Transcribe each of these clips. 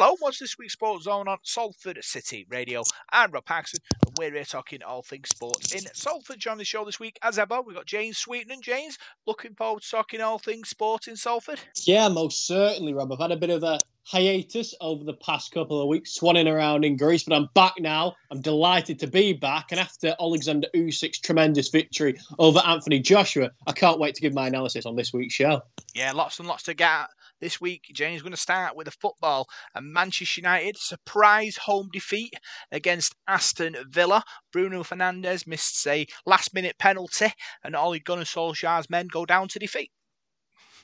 Hello, what's this week's Sports Zone on Salford City Radio? I'm Rob Paxton, and we're here talking all things sports in Salford. Joining the show this week, as ever, we've got James Sweeten. James, looking forward to talking all things sports in Salford? Yeah, most certainly, Rob. I've had a bit of a hiatus over the past couple of weeks, swanning around in Greece, but I'm back now. I'm delighted to be back. And after Alexander Usyk's tremendous victory over Anthony Joshua, I can't wait to give my analysis on this week's show. Yeah, lots and lots to get at this week. James, going to start with the football. And Manchester United surprise home defeat against Aston Villa. Bruno Fernandes missed a last minute penalty, and Ole Gunnar Solskjaer's men go down to defeat.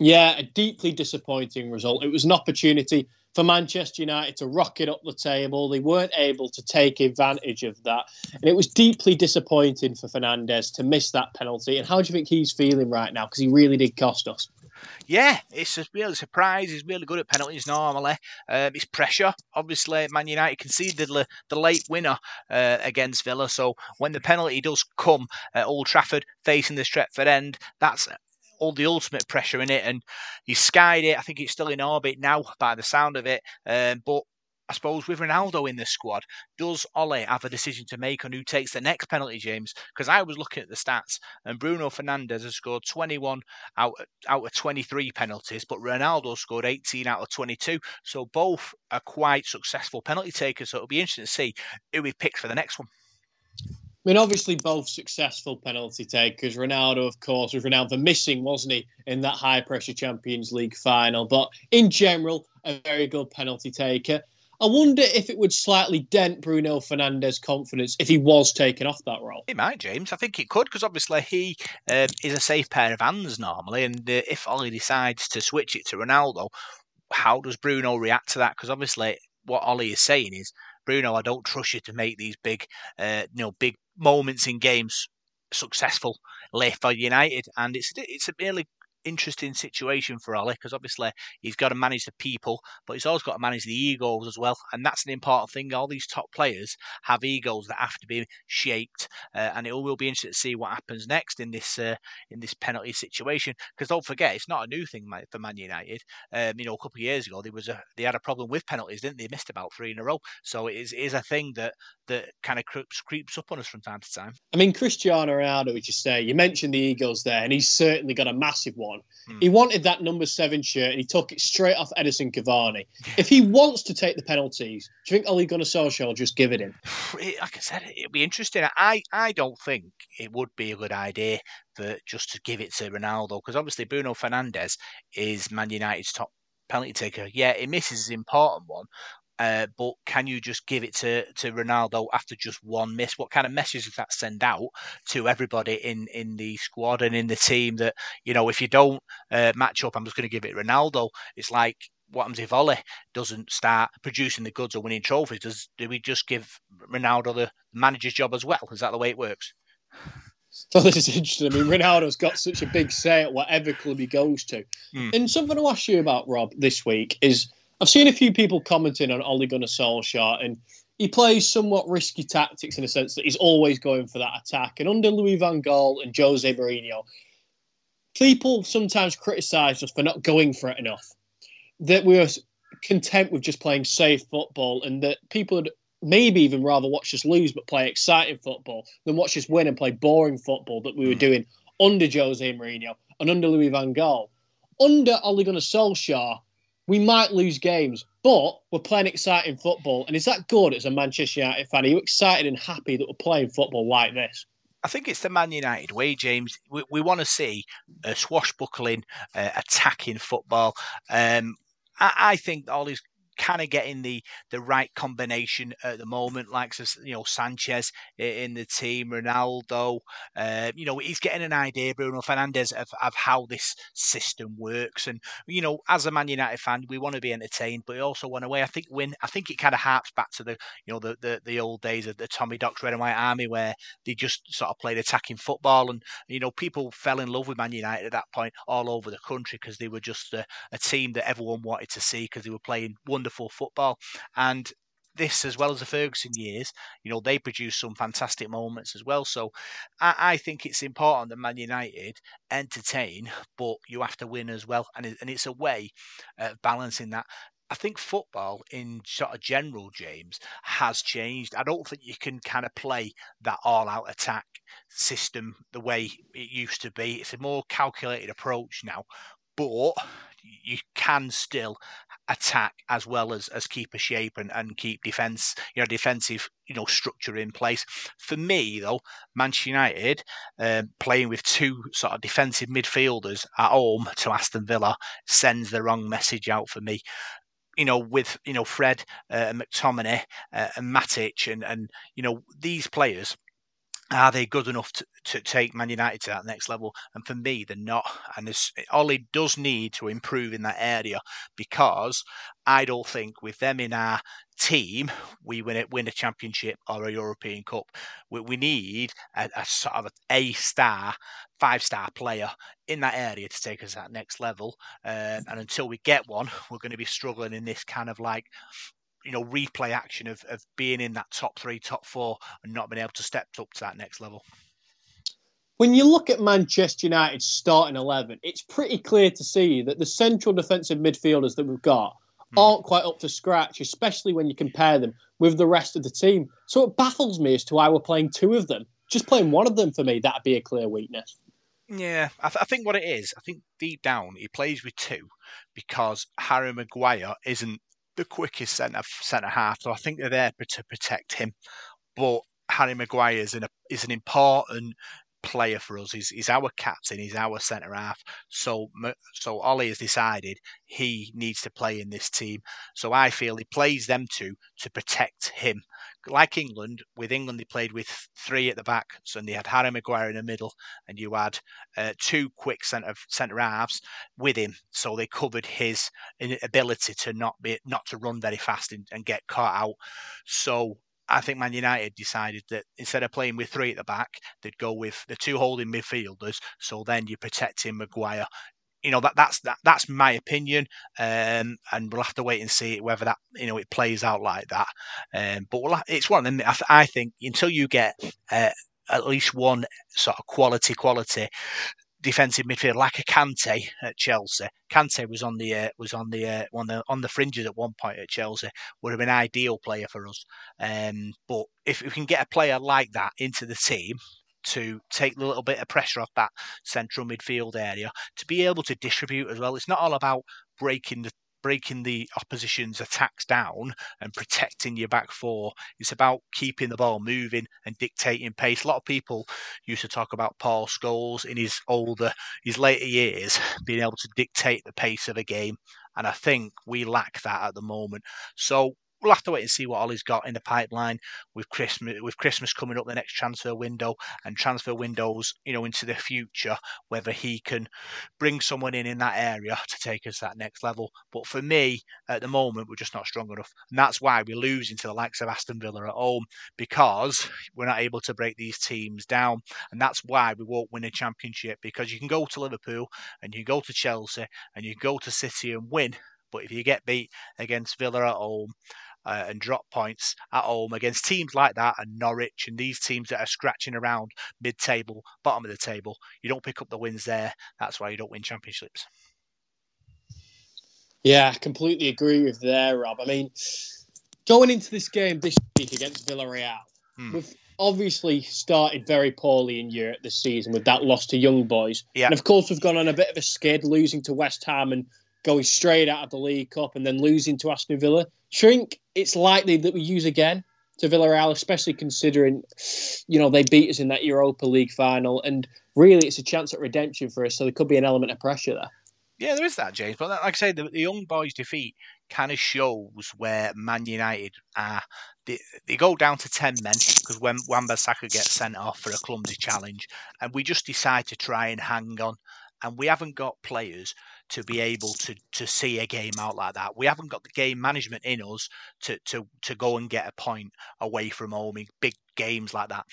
Yeah, a deeply disappointing result. It was an opportunity for Manchester United to rocket up the table. They weren't able to take advantage of that. And it was deeply disappointing for Fernandes to miss that penalty. And how do you think he's feeling right now? Because he really did cost us. Yeah, it's a real surprise. He's really good at penalties normally. Um, it's pressure. Obviously, Man United conceded the, the late winner uh, against Villa. So when the penalty does come at Old Trafford facing the Stretford end, that's all the ultimate pressure in it, and he skied it. I think it's still in orbit now by the sound of it. Um, but I suppose with Ronaldo in the squad, does Ole have a decision to make on who takes the next penalty, James? Because I was looking at the stats, and Bruno Fernandes has scored 21 out out of 23 penalties, but Ronaldo scored 18 out of 22. So both are quite successful penalty takers. So it'll be interesting to see who he picks for the next one. I mean, obviously, both successful penalty takers. Ronaldo, of course, was renowned for missing, wasn't he, in that high pressure Champions League final? But in general, a very good penalty taker. I wonder if it would slightly dent Bruno Fernandes' confidence if he was taken off that role. It might, James. I think it could because obviously he um, is a safe pair of hands normally, and uh, if Ole decides to switch it to Ronaldo, how does Bruno react to that? Because obviously, what Ole is saying is, Bruno, I don't trust you to make these big, uh, you know, big moments in games successful late for United, and it's it's a really interesting situation for Ole because obviously he's got to manage the people, but he's also got to manage the egos as well, and that's an important thing. All these top players have egos that have to be shaped, uh, and it will be interesting to see what happens next in this uh, in this penalty situation. Because don't forget, it's not a new thing for Man United. Um, you know, a couple of years ago, there was a they had a problem with penalties, didn't they? Missed about three in a row, so it is, it is a thing that that kind of creeps creeps up on us from time to time. I mean, Cristiano Ronaldo, would you say? You mentioned the egos there, and he's certainly got a massive one. Hmm. He wanted that number seven shirt and he took it straight off Edinson Cavani. if he wants to take the penalties, do you think Ole Gunnar Solskjaer will just give it him? Like I said, it'd be interesting. I, I don't think it would be a good idea for just to give it to Ronaldo because obviously Bruno Fernandes is Man United's top penalty taker. Yeah, he misses an important one, uh, but can you just give it to, to Ronaldo after just one miss? What kind of message does that send out to everybody in, in the squad and in the team that, you know, if you don't uh, match up, I'm just going to give it Ronaldo? It's like, what happens if Ole doesn't start producing the goods or winning trophies? Does do we just give Ronaldo the manager's job as well? Is that the way it works? So this is interesting. I mean, Ronaldo's got such a big say at whatever club he goes to. Mm. And something to ask you about, Rob, this week is I've seen a few people commenting on Ole Gunnar Solskjaer, and he plays somewhat risky tactics in a sense that he's always going for that attack. And under Louis van Gaal and Jose Mourinho, people sometimes criticise us for not going for it enough. That we are content with just playing safe football, and that people would maybe even rather watch us lose but play exciting football than watch us win and play boring football that we were hmm. doing under Jose Mourinho and under Louis van Gaal. Under Ole Gunnar Solskjaer, we might lose games, but we're playing exciting football. And is that good as a Manchester United fan? Are you excited and happy that we're playing football like this? I think it's the Man United way, James. We, we want to see a swashbuckling, uh, attacking football. Um, I, I think all these kind of getting the the right combination at the moment, like you know Sancho in the team, Ronaldo. Uh, you know he's getting an idea, Bruno Fernandes, of, of how this system works. And you know, as a Man United fan, we want to be entertained, but we also want to win. I think win. I think it kind of harps back to the you know the the, the old days of the Tommy Docs Red and White Army, where they just sort of played attacking football, and you know people fell in love with Man United at that point all over the country because they were just a, a team that everyone wanted to see because they were playing one wonderful football. And this, as well as the Ferguson years, you know, they produced some fantastic moments as well. So I, I, think it's important that Man United entertain, but you have to win as well. And, it, and it's a way of balancing that. I think football in sort of general, James, has changed. I don't think you can kind of play that all out attack system the way it used to be. It's a more calculated approach now, but you can still attack as well as as keep a shape and, and keep defense you know defensive you know structure in place. For me though manchester united um, playing with two sort of defensive midfielders at home to aston villa sends the wrong message out for me. You know, with you know Fred uh, McTominay uh, and Matic and and you know these players are they good enough to, to take Man United to that next level? And for me, they're not. And Ollie does need to improve in that area because I don't think with them in our team, we win a, win a championship or a European Cup. We, we need a, a sort of a star, five star player in that area to take us to that next level. Uh, and until we get one, we're going to be struggling in this kind of like you know replay action of, of being in that top three, top four, and not being able to step up to that next level. When you look at Manchester United's starting eleven, it's pretty clear to see that the central defensive midfielders that we've got hmm. aren't quite up to scratch, especially when you compare them with the rest of the team. So it baffles me as to why we're playing two of them. Just playing one of them for me, that'd be a clear weakness. Yeah, I, th- I, think what it is, I think deep down he plays with two because Harry Maguire isn't the quickest centre centre half, so I think they're there to protect him. But Harry Maguire is an is an important player for us. He's, he's our captain. He's our centre half. So so Ollie has decided he needs to play in this team. So I feel he plays them two to protect him like England, with England they played with three at the back, so they had Harry Maguire in the middle, and you had uh, two quick centre centre halves with him, so they covered his ability to not be not to run very fast and, and get caught out. So I think Man United decided that instead of playing with three at the back, they'd go with the two holding midfielders. So then you're protecting Maguire you know that that's that, that's my opinion, um, and we'll have to wait and see whether that you know it plays out like that. Um, but we'll, it's one of them. I, I think until you get uh, at least one sort of quality quality defensive midfield like a Kante at Chelsea. Kante was on the uh, was on the uh, on the on the fringes at one point at Chelsea. Would have been an ideal player for us. Um, but if we can get a player like that into the team, to take a little bit of pressure off that central midfield area to be able to distribute as well. It's not all about breaking the breaking the opposition's attacks down and protecting your back four. It's about keeping the ball moving and dictating pace. A lot of people used to talk about Paul Scholes in his older, his later years, being able to dictate the pace of a game. And I think we lack that at the moment. So we'll have to wait and see what Ollie's got in the pipeline with Christmas with Christmas coming up the next transfer window and transfer windows, you know, into the future, whether he can bring someone in in that area to take us that next level. But for me, at the moment, we're just not strong enough, and that's why we're losing to the likes of Aston Villa at home because we're not able to break these teams down, and that's why we won't win a championship because you can go to Liverpool and you go to Chelsea and you go to City and win. But if you get beat against Villa at home uh, and drop points at home against teams like that and Norwich and these teams that are scratching around mid table, bottom of the table. You don't pick up the wins there. That's why you don't win championships. Yeah, I completely agree with there, Rob. I mean, going into this game this week against Villarreal, hmm. we've obviously started very poorly in Europe this season with that loss to Young Boys. Yeah. And of course, we've gone on a bit of a skid, losing to West Ham and going straight out of the League Cup and then losing to Aston Villa. Shrink, it's likely that we use again to Villarreal, especially considering, you know, they beat us in that Europa League final. And really, it's a chance at redemption for us. So there could be an element of pressure there. Yeah, there is that, James. But like I say, the, the young boys' defeat kind of shows where Man United are. They, they go down to 10 men because when Wan-Bissaka gets sent off for a clumsy challenge, and we just decide to try and hang on. And we haven't got players to be able to to see a game out like that. We haven't got the game management in us to to to go and get a point away from home in big games like that.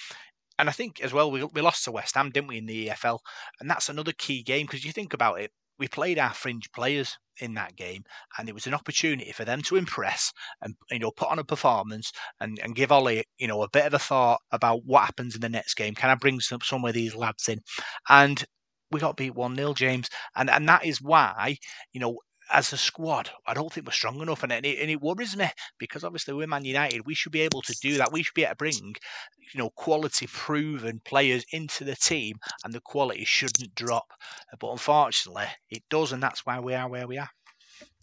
And I think as well, we, we lost to West Ham, didn't we, in the EFL? And that's another key game because you think about it, we played our fringe players in that game, and it was an opportunity for them to impress and you know put on a performance and, and give Ollie you know a bit of a thought about what happens in the next game. Can I bring some some of these lads in? And we got beat 1 0, James. And and that is why, you know, as a squad, I don't think we're strong enough, and it, and it worries me because obviously we're Man United. We should be able to do that. We should be able to bring, you know, quality proven players into the team, and the quality shouldn't drop. But unfortunately, it does, and that's why we are where we are.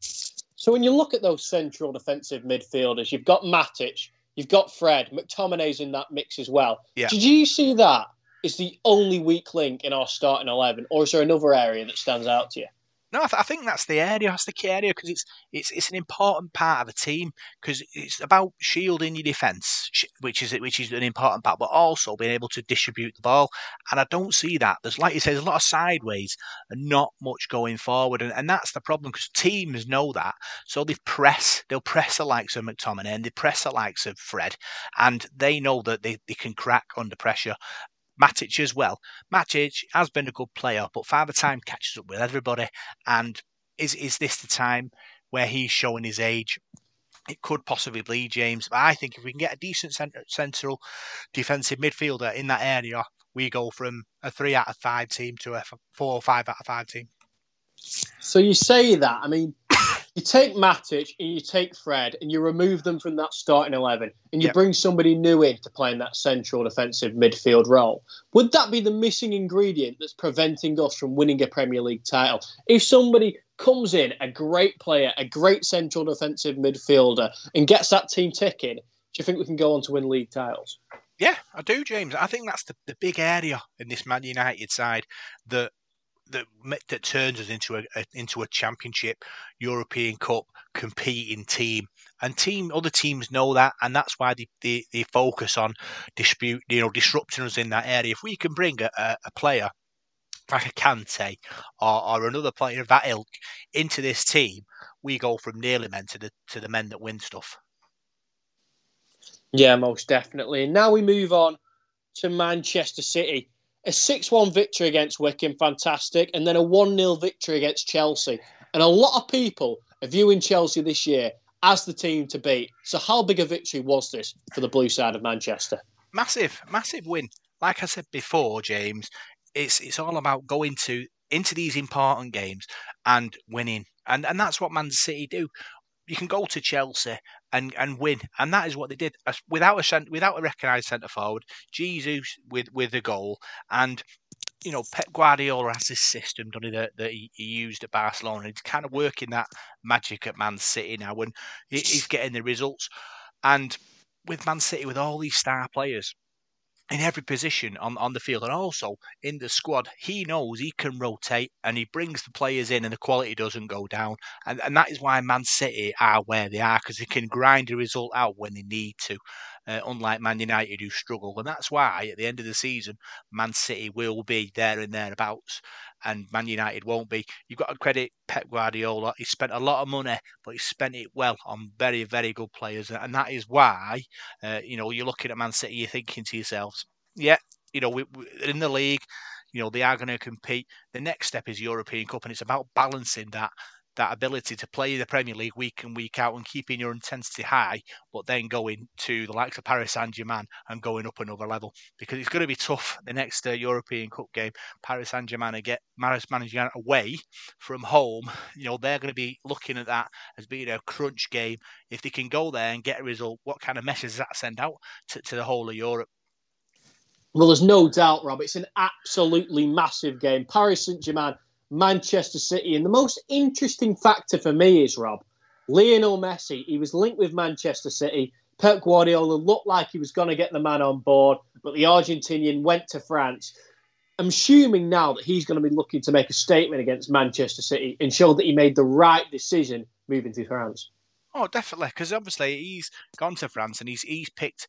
So when you look at those central defensive midfielders, you've got Matic, you've got Fred, McTominay's in that mix as well. Yeah. Did you see that is the only weak link in our starting eleven, or is there another area that stands out to you? No, I, th- I, think that's the area. That's the key area because it's it's it's an important part of a team because it's about shielding your defence, which is which is an important part, but also being able to distribute the ball. And I don't see that. There's like you say, there's a lot of sideways and not much going forward, and, and that's the problem because teams know that, so they press. They'll press the likes of McTominay and they press the likes of Fred, and they know that they, they can crack under pressure. Matic as well. Matic has been a good player, but Father Time catches up with everybody. And is is this the time where he's showing his age? It could possibly be James, but I think if we can get a decent central defensive midfielder in that area, we go from a three out of five team to a four or five out of five team. So you say that. I mean, you take Matic and you take Fred and you remove them from that starting 11 and you yep. bring somebody new in to play in that central defensive midfield role. Would that be the missing ingredient that's preventing us from winning a Premier League title? If somebody comes in, a great player, a great central defensive midfielder, and gets that team ticking, do you think we can go on to win league titles? Yeah, I do, James. I think that's the, the big area in this Man United side that that that turns us into a, a, into a championship European Cup competing team. And team other teams know that, and that's why they, they, they focus on dispute, you know, disrupting us in that area. If we can bring a, a player like a Kante or, or another player of that ilk into this team, we go from nearly men to the to the men that win stuff. Yeah, most definitely. And now we move on to Manchester City a 6 1 victory against Wycombe, fantastic, and then a 1 0 victory against Chelsea. And a lot of people are viewing Chelsea this year as the team to beat. So, how big a victory was this for the blue side of Manchester? Massive, massive win. Like I said before, James, it's it's all about going to into these important games and winning, and and that's what Man City do. You can go to Chelsea and and win. And that is what they did without a without a recognised centre forward. Jesus with with a goal, and you know Pep Guardiola has this system, doesn't he, that, that he, he, used at Barcelona. He's kind of working that magic at Man City now, and he's getting the results. And with Man City, with all these star players, in every position on, on the field and also in the squad, he knows he can rotate and he brings the players in and the quality doesn't go down. And, and that is why Man City are where they are because they can grind a result out when they need to, uh, unlike Man United who struggle. And that's why at the end of the season, Man City will be there and thereabouts and Man United won't be. You've got to credit Pep Guardiola. He spent a lot of money, but he spent it well on very, very good players, and that is why, uh, you know, you're looking at Man City, you're thinking to yourselves, yeah, you know, we, we, in the league, you know, they are going to compete. The next step is European Cup, and it's about balancing that that ability to play the Premier League week in, week out and keeping your intensity high, but then going to the likes of Paris Saint Germain and going up another level because it's going to be tough the next uh, European Cup game. Paris Saint Germain get Paris away from home, you know, they're going to be looking at that as being a crunch game. If they can go there and get a result, what kind of message does that send out to, to the whole of Europe? Well, there's no doubt, Rob. It's an absolutely massive game. Paris Saint Germain Manchester City. And the most interesting factor for me is, Rob, Lionel Messi. He was linked with Manchester City. Pep Guardiola looked like he was going to get the man on board, but the Argentinian went to France. I'm assuming now that he's going to be looking to make a statement against Manchester City and show that he made the right decision moving to France. Oh, definitely, because obviously he's gone to France and he's he's picked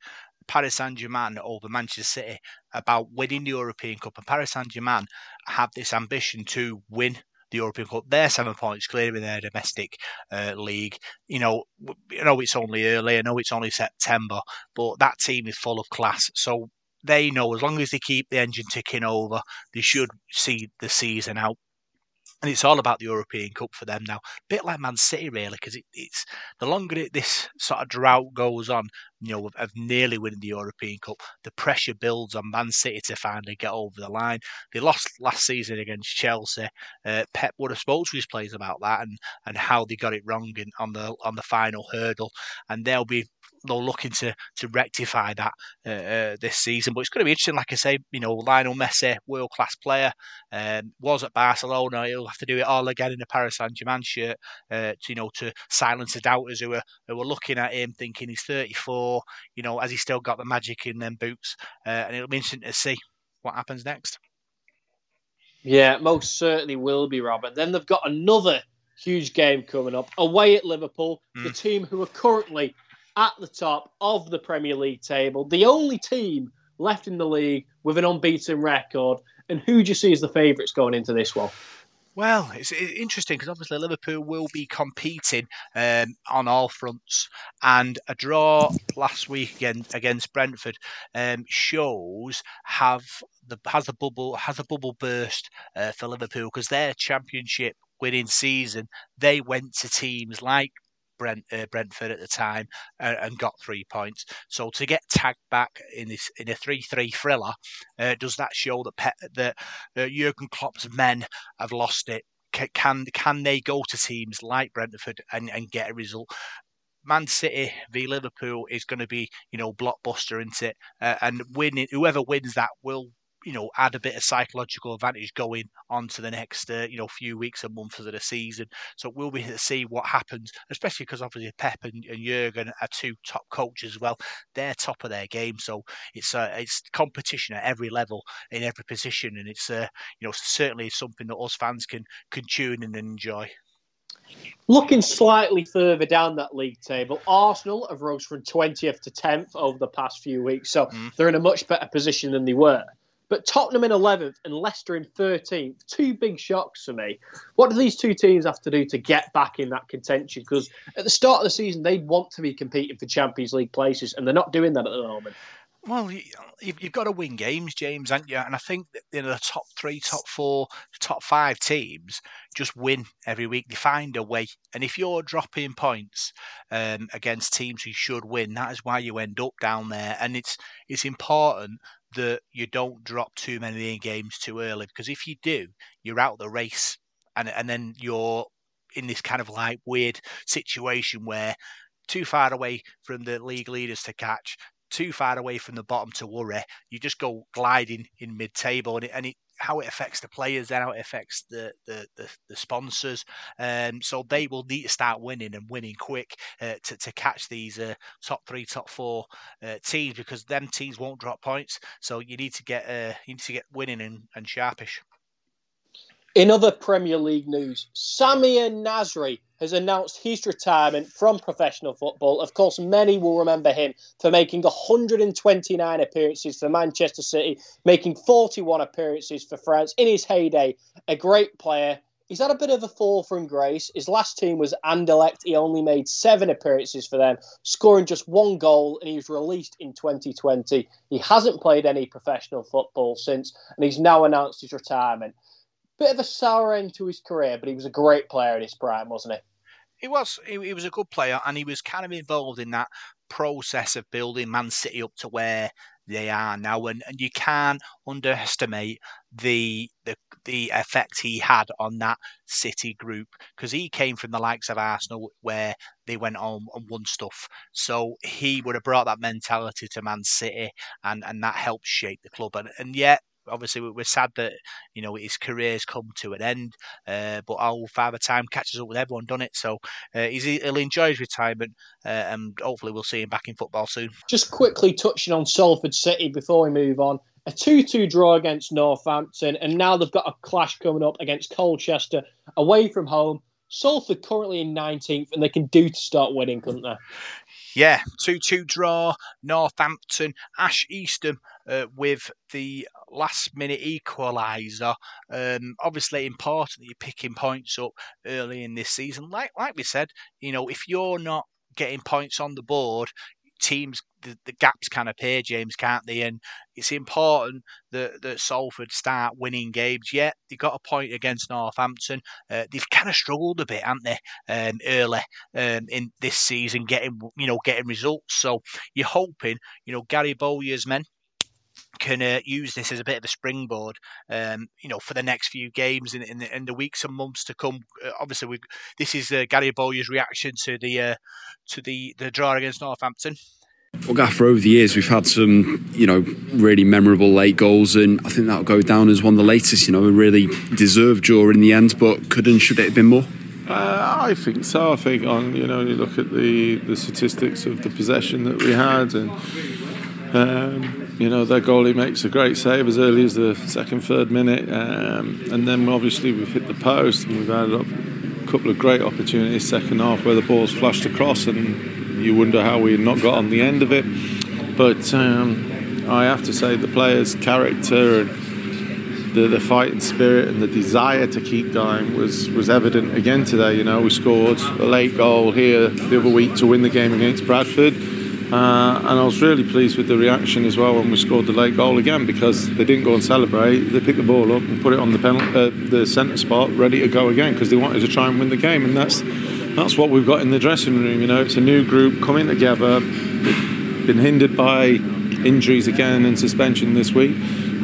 Paris Saint Germain over Manchester City about winning the European Cup, and Paris Saint Germain have this ambition to win the European Cup. They're seven points clear in their domestic uh, league. You know, you know it's only early. I know it's only September, but that team is full of class. So they know as long as they keep the engine ticking over, they should see the season out. And it's all about the European Cup for them now. A bit like Man City, really, because it, it's the longer it, this sort of drought goes on, you know, of, of, nearly winning the European Cup, the pressure builds on Man City to finally get over the line. They lost last season against Chelsea. Uh, Pep would have spoke to his players about that and, and how they got it wrong in, on the on the final hurdle, and they'll be they're looking to to rectify that uh, uh, this season. But it's going to be interesting, like I say, you know, Lionel Messi, world class player, um, was at Barcelona. He'll have to do it all again in a Paris Saint Germain shirt, uh, to, you know, to silence the doubters who are who are looking at him, thinking he's 34. You know, has he still got the magic in them boots? Uh, and it'll be interesting to see what happens next. Yeah, most certainly will be, Robert. Then they've got another huge game coming up away at Liverpool, mm. the team who are currently at the top of the Premier League table, the only team left in the league with an unbeaten record. And who do you see as the favourites going into this one? Well, it's interesting because obviously Liverpool will be competing um, on all fronts, and a draw last week again against Brentford um, shows have the has a bubble has a bubble burst uh, for Liverpool because their Championship winning season they went to teams like Brent, uh, Brentford at the time uh, and got three points. So to get tagged back in this in a three-three thriller, uh, does that show that Pe- that uh, Jurgen Klopp's men have lost it? Can can they go to teams like Brentford and, and get a result? Man City v Liverpool is going to be, you know, blockbuster, isn't it? Uh, and winning, whoever wins that will you know add a bit of psychological advantage going on to the next uh, you know few weeks and months of the season. So we'll be to see what happens, especially because obviously Pep and, and Jurgen are two top coaches as well. They're top of their game, so it's uh, it's competition at every level in every position, and it's uh, you know certainly something that us fans can can tune in and enjoy. Looking slightly further down that league table, Arsenal have rose from 20th to 10th over the past few weeks, so mm. they're in a much better position than they were. But Tottenham in 11th and Leicester in 13th, two big shocks for me. What do these two teams have to do to get back in that contention? Because at the start of the season, they'd want to be competing for Champions League places, and they're not doing that at the moment. Well, you've got to win games, James, haven't you? And I think you know the top three, top four, top five teams just win every week. They find a way, and if you're dropping points um, against teams who should win, that is why you end up down there. And it's it's important that you don't drop too many games too early because if you do, you're out of the race, and and then you're in this kind of like weird situation where too far away from the league leaders to catch, too far away from the bottom to worry. You just go gliding in mid-table, and it, and it how it affects the players, then how it affects the the, the, the sponsors. Um, so they will need to start winning and winning quick uh, to to catch these uh, top three, top four uh, teams because them teams won't drop points. So you need to get uh, you need to get winning and, and sharpish. In other Premier League news, Samir Nasri has announced his retirement from professional football. Of course, many will remember him for making 129 appearances for Manchester City, making 41 appearances for France in his heyday. A great player. He's had a bit of a fall from grace. His last team was Anderlecht. He only made seven appearances for them, scoring just one goal, and he was released in 2020. He hasn't played any professional football since, and he's now announced his retirement bit of a sour end to his career, but he was a great player in his prime, wasn't he? He was. He, he was a good player, and he was kind of involved in that process of building Man City up to where they are now, and, and you can't underestimate the the the effect he had on that City group because he came from the likes of Arsenal where they went on and won stuff. So he would have brought that mentality to Man City, and and that helped shape the club. And and yet obviously we're sad that you know his career's come to an end. Uh, but our father time catches up with everyone, done it. So uh, he'll enjoy his retirement, uh, and hopefully we'll see him back in football soon. Just quickly touching on Salford City before we move on. A 2 2 draw against Northampton, and now they've got a clash coming up against Colchester away from home. Salford currently in 19th, and they can do to start winning, couldn't they? Yeah, 2 2 draw, Northampton, Ash Eastham uh, with the last minute equaliser. Um, obviously, important that you're picking points up early in this season. Like like we said, you know, if you're not getting points on the board, teams the, the gaps can appear, James, can't they? And it's important that, that Salford start winning games. Yet they got a point against Northampton. Uh, they've kind of struggled a bit, haven't they, um, early um, in this season, getting you know getting results. So you're hoping, you know, Gary Bowyer's men can uh, use this as a bit of a springboard, um, you know, for the next few games in, in, the, in the weeks and months to come. Uh, obviously, we, this is uh, Gary Bowyer's reaction to the uh, to the the draw against Northampton. Well, Gaffer, over the years we've had some, you know, really memorable late goals, and I think that'll go down as one of the latest. You know, a really deserved draw in the end, but could and should it have been more? Uh, I think so. I think on you know you look at the the statistics of the possession that we had, and um, you know their goalie makes a great save as early as the second third minute, um, and then obviously we've hit the post and we've had a couple of great opportunities second half where the ball's flashed across and you wonder how we had not got on the end of it. But um, I have to say, the players' character and the, the fighting spirit and the desire to keep going was, was evident again today. You know, we scored a late goal here the other week to win the game against Bradford. Uh, and I was really pleased with the reaction as well when we scored the late goal again because they didn't go and celebrate. They picked the ball up and put it on the penalty, uh, the centre spot, ready to go again because they wanted to try and win the game. And that's that's what we've got in the dressing room. You know, it's a new group coming together. Been hindered by injuries again and suspension this week,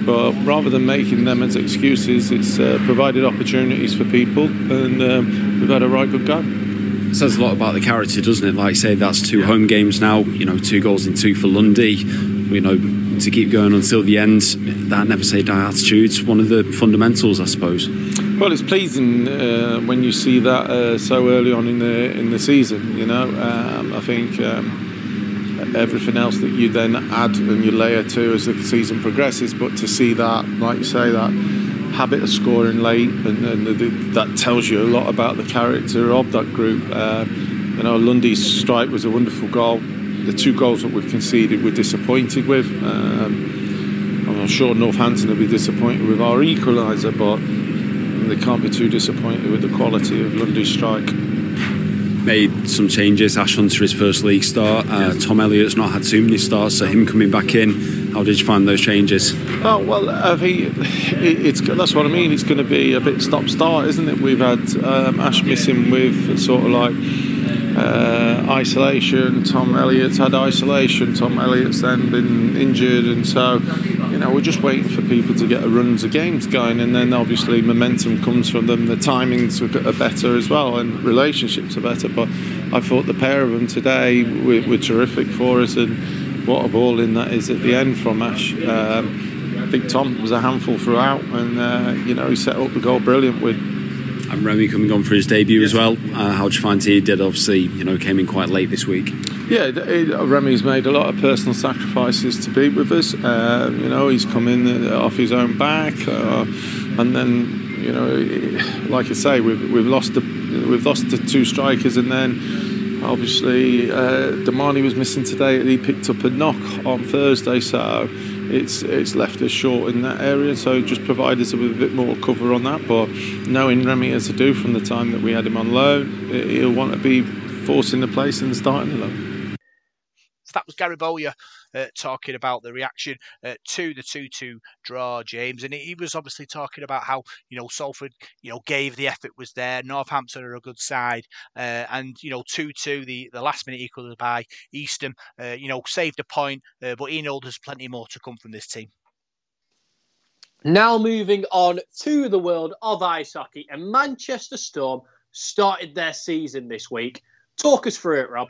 but rather than making them as excuses, it's uh, provided opportunities for people, and um, we've had a right good go. Says a lot about the character, doesn't it? Like say, that's two home games now. You know, two goals in two for Lundy. You know, to keep going until the end. That never say die attitude's one of the fundamentals, I suppose. Well, it's pleasing uh, when you see that uh, so early on in the in the season. You know, um, I think um, everything else that you then add and you layer to as the season progresses. But to see that, like you say, that habit of scoring late, and, and the, the, that tells you a lot about the character of that group. Uh, you know, Lundy's strike was a wonderful goal. The two goals that we've conceded, we're disappointed with. Um, I'm sure Northampton will be disappointed with our equaliser, but they can't be too disappointed with the quality of Lundy's strike. Made some changes. Ash Hunter his first league start. Uh, Tom Elliott's not had too many starts, so him coming back in. How did you find those changes? Oh well, it's that's what I mean. It's going to be a bit stop-start, isn't it? We've had um, Ash missing with sort of like uh, isolation. Tom Elliott's had isolation. Tom Elliott's then been injured, and so you know we're just waiting for people to get a runs of games going, and then obviously momentum comes from them. The timings are better as well, and relationships are better. But I thought the pair of them today were, were terrific for us, and what a ball in that is at the end from Ash. Um, Big Tom was a handful throughout, and uh, you know he set up the goal brilliant with and Remy coming on for his debut as well. Uh, how do you find he did? Obviously, you know, came in quite late this week. Yeah, Remy's made a lot of personal sacrifices to be with us. Uh, you know, he's come in uh, off his own back, uh, and then you know, like I say, we've we've lost the we've lost the two strikers, and then obviously uh, Damani was missing today. He picked up a knock on Thursday, so it's it's left us short in that area. So just provide us with a bit more cover on that. But knowing Remy as to do from the time that we had him on loan, he'll want to be forcing the place the starting eleven that was Gary Bowyer uh, talking about the reaction uh, to the 2-2 draw, James, and he was obviously talking about how you know Salford, you know, gave the effort was there. Northampton are a good side, uh, and you know 2-2, the the last minute equal by Eastham, uh, you know, saved a point, uh, but he knows there's plenty more to come from this team. Now moving on to the world of ice hockey, and Manchester Storm started their season this week. Talk us through it, Rob.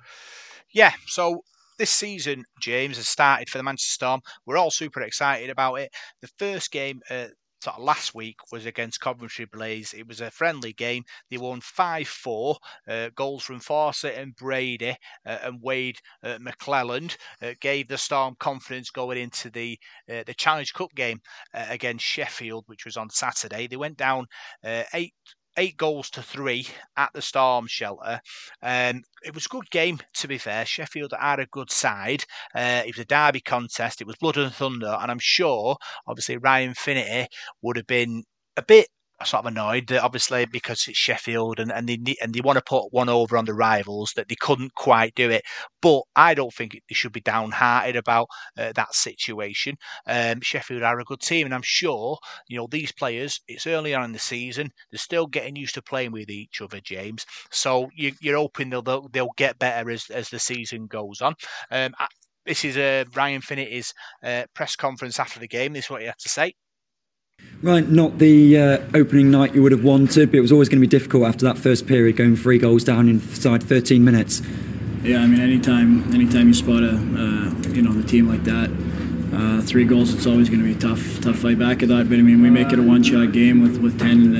Yeah, so this season, James, has started for the Manchester Storm. We're all super excited about it. The first game uh, sort of last week was against Coventry Blaze. It was a friendly game. They won 5 4. Uh, goals from Fawcett and Brady uh, and Wade uh, McClelland uh, gave the Storm confidence going into the uh, the Challenge Cup game uh, against Sheffield, which was on Saturday. They went down 8 eight goals to three at the Storm shelter. Um, it was a good game, to be fair. Sheffield had a good side. Uh, it was a derby contest. It was blood and thunder, and I'm sure, obviously, Ryan Finnerty would have been a bit sort of annoyed obviously because it's Sheffield and, and they and they want to put one over on the rivals that they couldn't quite do it. But I don't think they should be downhearted about uh, that situation. Um, Sheffield are a good team, and I'm sure you know these players. It's early on in the season; they're still getting used to playing with each other, James. So you, are hoping they'll, they'll, they'll get better as as the season goes on. Um, I, this is uh, Ryan Finnerty's uh, press conference after the game. This is what he had to say. Right, not the uh, opening night you would have wanted, but it was always going to be difficult after that first period, going three goals down inside 13 minutes. Yeah, I mean, anytime, anytime you spot a, uh, you know, the team like that, uh, three goals, it's always going to be a tough, tough fight back at that. But I mean, we make it a one-shot game with, with 10 in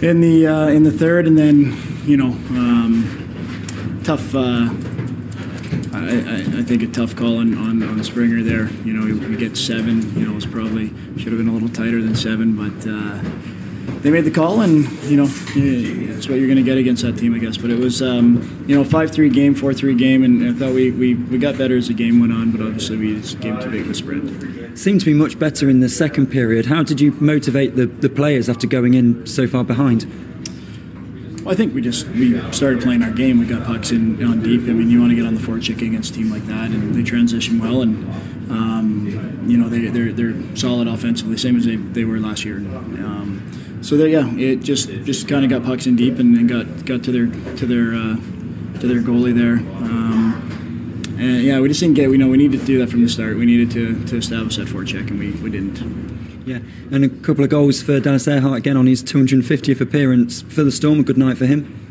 the, in the, uh, in the third, and then, you know, um, tough uh, I, I, think a tough call on, on, on Springer there. You know, we, get seven. You know, it was probably should have been a little tighter than seven, but uh, they made the call, and you know, that's what you're going to get against that team, I guess. But it was, um, you know, five-three game, four-three game, and I thought we, we, we got better as the game went on, but obviously we just gave too big of a spread. Seemed to be much better in the second period. How did you motivate the, the players after going in so far behind? I think we just we started playing our game. We got pucks in on deep. I mean, you want to get on the forecheck against a team like that, and they transition well, and um, you know they they're they're solid offensively, same as they, they were last year. Um, so there, yeah, it just just kind of got pucks in deep and, and got got to their to their uh, to their goalie there. Um, and yeah, we just didn't get. We know we needed to do that from the start. We needed to, to establish that forecheck, and we, we didn't. Yeah, and a couple of goals for Dallas Ehrhardt again on his 250th appearance for the Storm. A good night for him.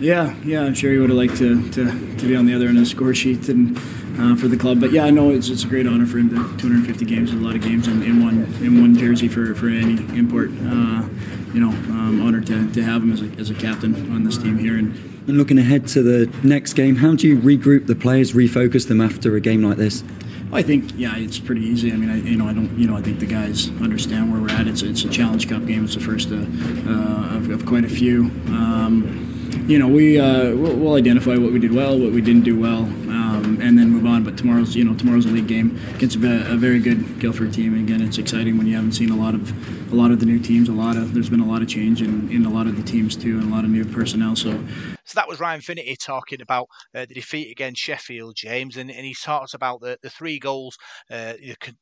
Yeah, yeah, I'm sure he would have liked to, to, to be on the other end of the score sheet and uh, for the club. But yeah, I know it's, it's a great honor for him. To 250 games is a lot of games in, in one in one jersey for, for any import. Uh, you know, I'm honored to, to have him as a, as a captain on this team here. And, and looking ahead to the next game, how do you regroup the players, refocus them after a game like this? I think yeah, it's pretty easy. I mean, I, you know, I don't, you know, I think the guys understand where we're at. It's it's a Challenge Cup game. It's the first uh, uh, of, of, quite a few. Um, you know, we uh, we'll, we'll, identify what we did well, what we didn't do well, um, and then move on. But tomorrow's, you know, tomorrow's a league game against a, a, very good Guildford team. And again, it's exciting when you haven't seen a lot of a lot of the new teams. A lot of there's been a lot of change in, in a lot of the teams too, and a lot of new personnel. So so that was Ryan Finnerty talking about uh, the defeat against Sheffield, James, and, and he talks about the, the three goals uh,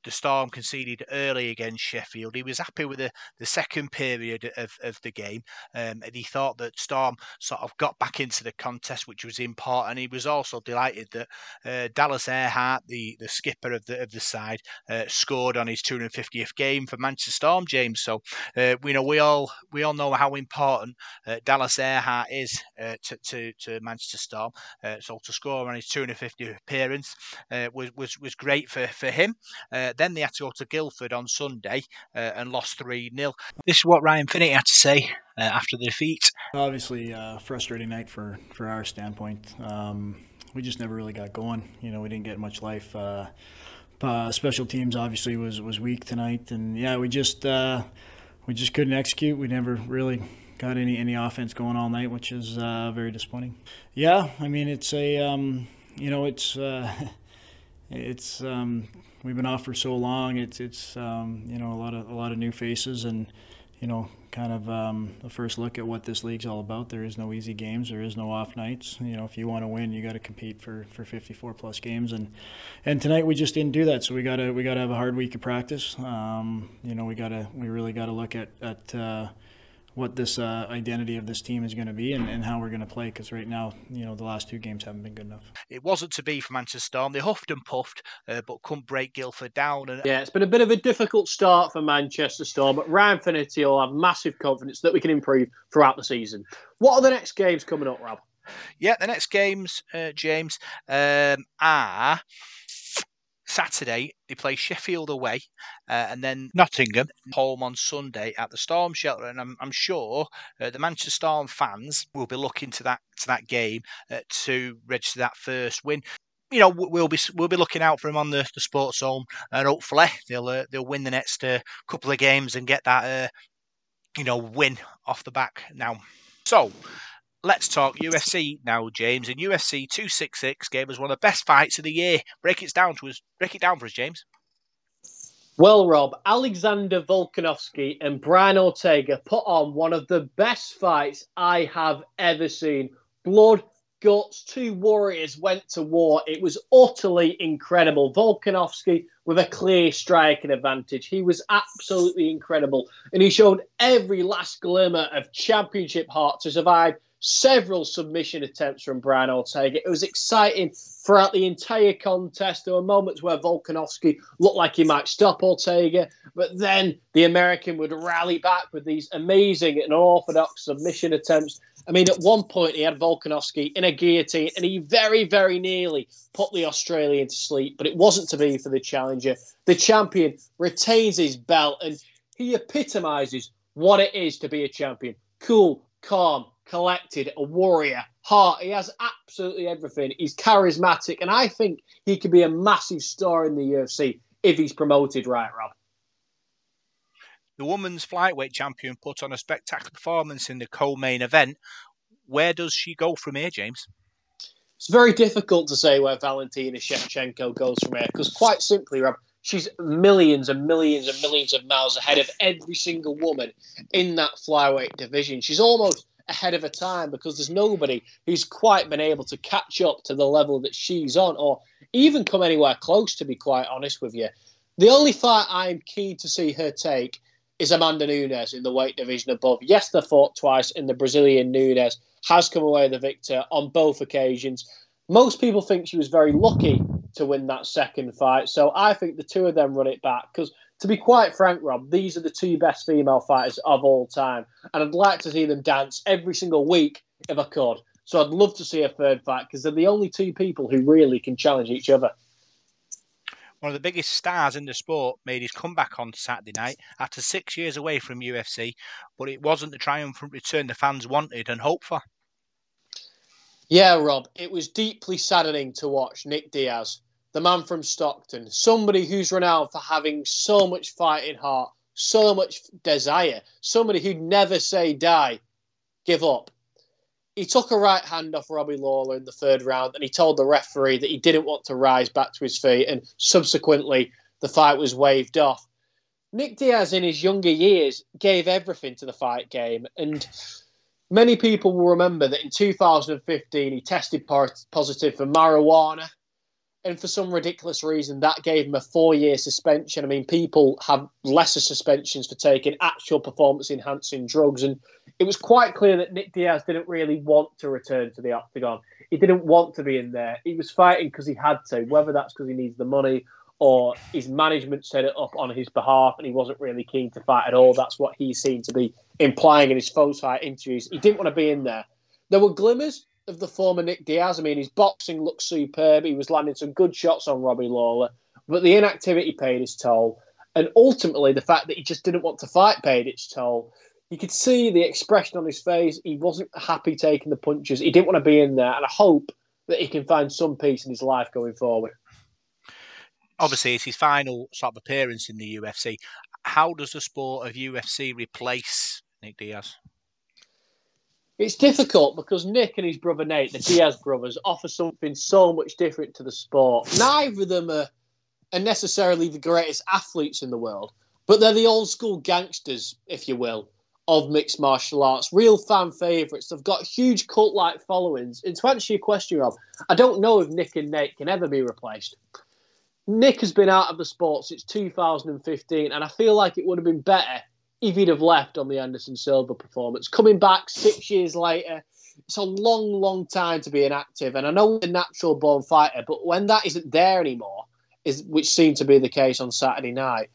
the Storm conceded early against Sheffield. He was happy with the, the second period of, of the game, um, and he thought that Storm sort of got back into the contest, which was important. He was also delighted that uh, Dallas Ehrhardt, the, the skipper of the of the side, uh, scored on his 250th game for Manchester Storm, James. So uh, we know we all we all know how important uh, Dallas Ehrhardt is to to, to Manchester Storm. Uh, so to score on his 250th appearance uh, was, was was great for, for him. Uh, then they had to go to Guildford on Sunday uh, and lost 3 0. This is what Ryan Finnerty had to say uh, after the defeat. Obviously, uh, frustrating night for, for our standpoint. Um, we just never really got going. You know, we didn't get much life. Special teams obviously was, was weak tonight, and yeah, we just we just couldn't execute. We never really got any any offense going all night, which is uh, very disappointing. Yeah, I mean it's a um, you know it's uh, it's um, we've been off for so long. It's it's um, you know a lot of a lot of new faces and you know kind of um, the first look at what this league's all about. There is no easy games. There is no off nights. You know, if you want to win, you got to compete for, for 54 plus games. And and tonight we just didn't do that. So we got to we got to have a hard week of practice. Um, you know, we got to we really got to look at at uh, what this uh, identity of this team is going to be and, and how we're going to play because right now, you know, the last two games haven't been good enough. It wasn't to be for Manchester Storm. They huffed and puffed, uh, but couldn't break Guildford down. And yeah, it's been a bit of a difficult start for Manchester Storm, but Ryan Finnerty will have massive confidence that we can improve throughout the season. What are the next games coming up, Rob? Yeah, the next games, uh, James, um, are Saturday, they play Sheffield away, uh, and then Nottingham home on Sunday at the Storm Shelter. And I'm, I'm sure uh, the Manchester Storm fans will be looking to that to that game uh, to register that first win. You know, we'll be we'll be looking out for them on the, the Sports Zone, and hopefully they'll uh, they'll win the next uh, couple of games and get that uh, you know win off the back now. So Let's talk UFC now, James. And UFC 266 gave us one of the best fights of the year. Break it down to us. Break it down for us, James. Well, Rob, Alexander Volkanovski and Brian Ortega put on one of the best fights I have ever seen. Blood, guts, two warriors went to war. It was utterly incredible. Volkanovski with a clear striking advantage. He was absolutely incredible. And he showed every last glimmer of championship heart to survive several submission attempts from Brian Ortega. It was exciting throughout the entire contest. There were moments where Volkanovski looked like he might stop Ortega, but then the American would rally back with these amazing and orthodox submission attempts. I mean, at one point he had Volkanovski in a guillotine, and he very, very nearly put the Australian to sleep, but it wasn't to be for the challenger. The champion retains his belt, and he epitomizes what it is to be a champion. Cool, calm, collected, a warrior, heart. He has absolutely everything. He's charismatic, and I think he could be a massive star in the UFC if he's promoted right, Rob. The women's flyweight champion put on a spectacular performance in the co-main event. Where does she go from here, James? It's very difficult to say where Valentina Shevchenko goes from here because, quite simply, Rob, she's millions and millions and millions of miles ahead of every single woman in that flyweight division. She's almost ahead of her time because there's nobody who's quite been able to catch up to the level that she's on or even come anywhere close, to be quite honest with you. The only fight I'm keen to see her take is Amanda Nunes in the weight division above. Yes, they fought twice, and the Brazilian Nunes has come away the victor on both occasions. Most people think she was very lucky to win that second fight, so I think the two of them run it back because to be quite frank, Rob, these are the two best female fighters of all time. And I'd like to see them dance every single week if I could. So I'd love to see a third fight because they're the only two people who really can challenge each other. One of the biggest stars in the sport made his comeback on Saturday night after six years away from UFC, but it wasn't the triumphant return the fans wanted and hoped for. Yeah, Rob, it was deeply saddening to watch Nick Diaz the man from Stockton, somebody who's renowned for having so much fighting heart, so much desire, somebody who'd never say die, give up. He took a right hand off Robbie Lawler in the third round and he told the referee that he didn't want to rise back to his feet, and subsequently the fight was waved off. Nick Diaz, in his younger years, gave everything to the fight game, and many people will remember that in 2015 he tested positive for marijuana and for some ridiculous reason, that gave him a four-year suspension. I mean, people have lesser suspensions for taking actual performance-enhancing drugs, and it was quite clear that Nick Diaz didn't really want to return to the octagon. He didn't want to be in there. He was fighting because he had to, whether that's because he needs the money or his management set it up on his behalf, and he wasn't really keen to fight at all. That's what he seemed to be implying in his post fight interviews. He didn't want to be in there. There were glimmers of the former Nick Diaz. I mean, his boxing looked superb. He was landing some good shots on Robbie Lawler, but the inactivity paid its toll. And ultimately, the fact that he just didn't want to fight paid its toll. You could see the expression on his face. He wasn't happy taking the punches. He didn't want to be in there. And I hope that he can find some peace in his life going forward. Obviously, it's his final sort of appearance in the UFC. How does the sport of UFC replace Nick Diaz? It's difficult because Nick and his brother Nate, the Diaz brothers, offer something so much different to the sport. Neither of them are, are necessarily the greatest athletes in the world, but they're the old school gangsters, if you will, of mixed martial arts. Real fan favourites. They've got huge cult like followings. And to answer your question, Rob, I don't know if Nick and Nate can ever be replaced. Nick has been out of the sport since 2015, and I feel like it would have been better if he'd have left on the Anderson Silva performance. Coming back six years later, it's a long, long time to be inactive. And I know he's a natural born fighter, but when that isn't there anymore, is which seemed to be the case on Saturday night,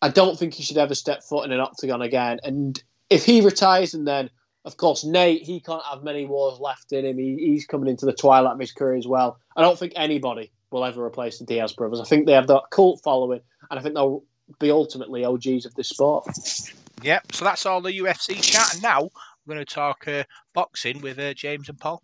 I don't think he should ever step foot in an octagon again. And if he retires and then of course, Nate, he can't have many wars left in him. He, he's coming into the twilight of his career as well. I don't think anybody will ever replace the Diaz brothers. I think they have that cult following, and I think they'll be ultimately OGs of this sport. Yep, so that's all the UFC chat. And now we're going to talk uh, boxing with uh, James and Paul.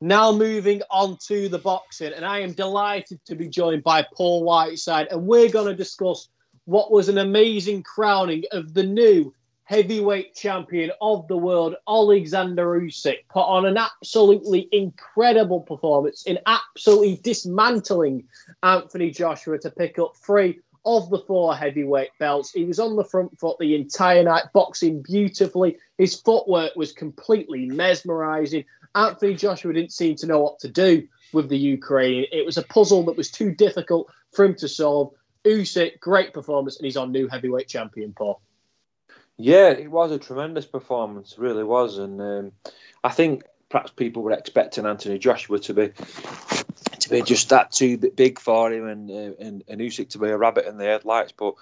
Now moving on to the boxing, and I am delighted to be joined by Paul Whiteside, and we're going to discuss what was an amazing crowning of the new heavyweight champion of the world, Alexander Usyk, put on an absolutely incredible performance in absolutely dismantling Anthony Joshua to pick up three of the four heavyweight belts. He was on the front foot the entire night, boxing beautifully. His footwork was completely mesmerizing. Anthony Joshua didn't seem to know what to do with the Ukrainian. It was a puzzle that was too difficult for him to solve. Usyk, great performance, and he's on new heavyweight champion, Paul. Yeah, it was a tremendous performance, really was, and um, I think perhaps people were expecting Anthony Joshua to be to be just that too big for him, and uh, and, and Usyk to be a rabbit in the headlights, but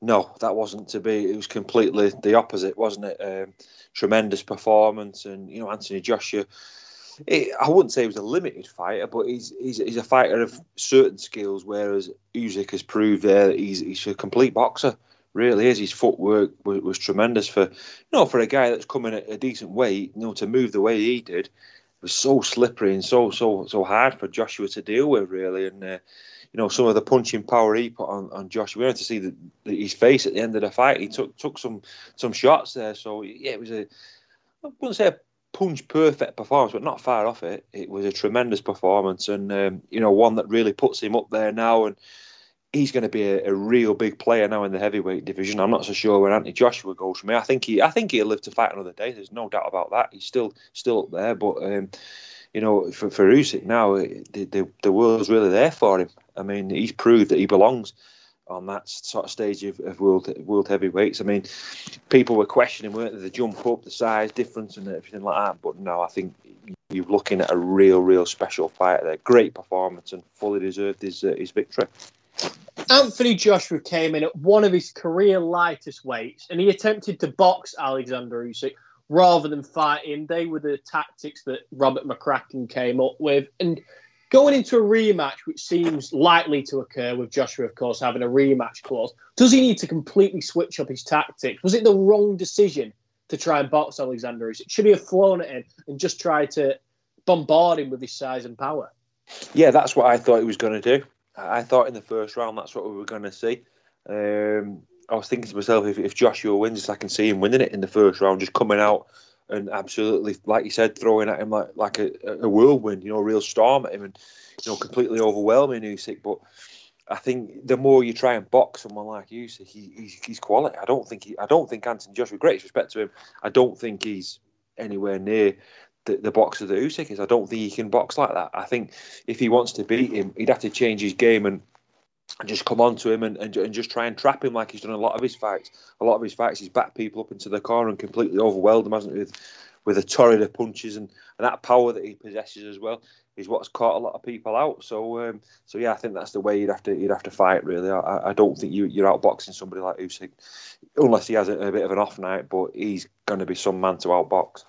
no, that wasn't to be. It was completely the opposite, wasn't it? Um, tremendous performance, and you know Anthony Joshua it, I wouldn't say he was a limited fighter, but he's, he's he's a fighter of certain skills, whereas Usyk has proved there that he's he's a complete boxer. Really is. His footwork was, was tremendous for you know for a guy that's coming at a decent weight. You know to move the way he did, was so slippery and so so so hard for Joshua to deal with. Really, and uh, you know some of the punching power he put on, on Joshua. We had to see the, the, his face at the end of the fight. He took took some some shots there. So yeah, it was a I wouldn't say a punch perfect performance, but not far off it. It was a tremendous performance, and um, you know one that really puts him up there now. And he's going to be a, a, real big player now in the heavyweight division. I'm not so sure where Anthony Joshua goes from here. I think he, I think he'll live to fight another day. There's no doubt about that. He's still still up there, but. Um, you know, for, for Usyk now, the, the, world's really there for him. I mean, he's proved that he belongs on that sort of stage of, of world world heavyweights. I mean, people were questioning weren't they, the jump up, the size difference, and everything like that. But no, I think you're looking at a real, real special fight there. Great performance and fully deserved his uh, his victory. Anthony Joshua came in at one of his career lightest weights, and he attempted to box Alexander Usyk rather than fight him. They were the tactics that Robert McCracken came up with, and Going into a rematch, which seems likely to occur with Joshua, of course, having a rematch clause, does he need to completely switch up his tactics? Was it the wrong decision to try and box Alexander? Usyk? Should he have flown at him and just tried to bombard him with his size and power? Yeah, that's what I thought he was going to do. I thought in the first round that's what we were going to see. Um, I was thinking to myself, if, if Joshua wins, I can see him winning it in the first round, just coming out and absolutely, like you said, throwing at him like like a, a whirlwind, you know, a real storm at him, and you know, completely overwhelming Usyk. But I think the more you try and box someone like Usyk, he, he's, he's quality. I don't think he, I don't think Anthony Joshua, great respect to him, I don't think he's anywhere near the, the boxer that Usyk is. I don't think he can box like that. I think if he wants to beat him, he'd have to change his game and just come on to him and, and, and just try and trap him like he's done a lot of his fights. A lot of his fights, he's backed people up into the corner and completely overwhelmed them, hasn't he, with, with a torrent of punches and, and that power that he possesses as well is what's caught a lot of people out. So, um, so yeah, I think that's the way you'd have to you'd have to fight. Really, I, I don't think you you're outboxing somebody like Usyk unless he has a, a bit of an off night. But he's going to be some man to outbox.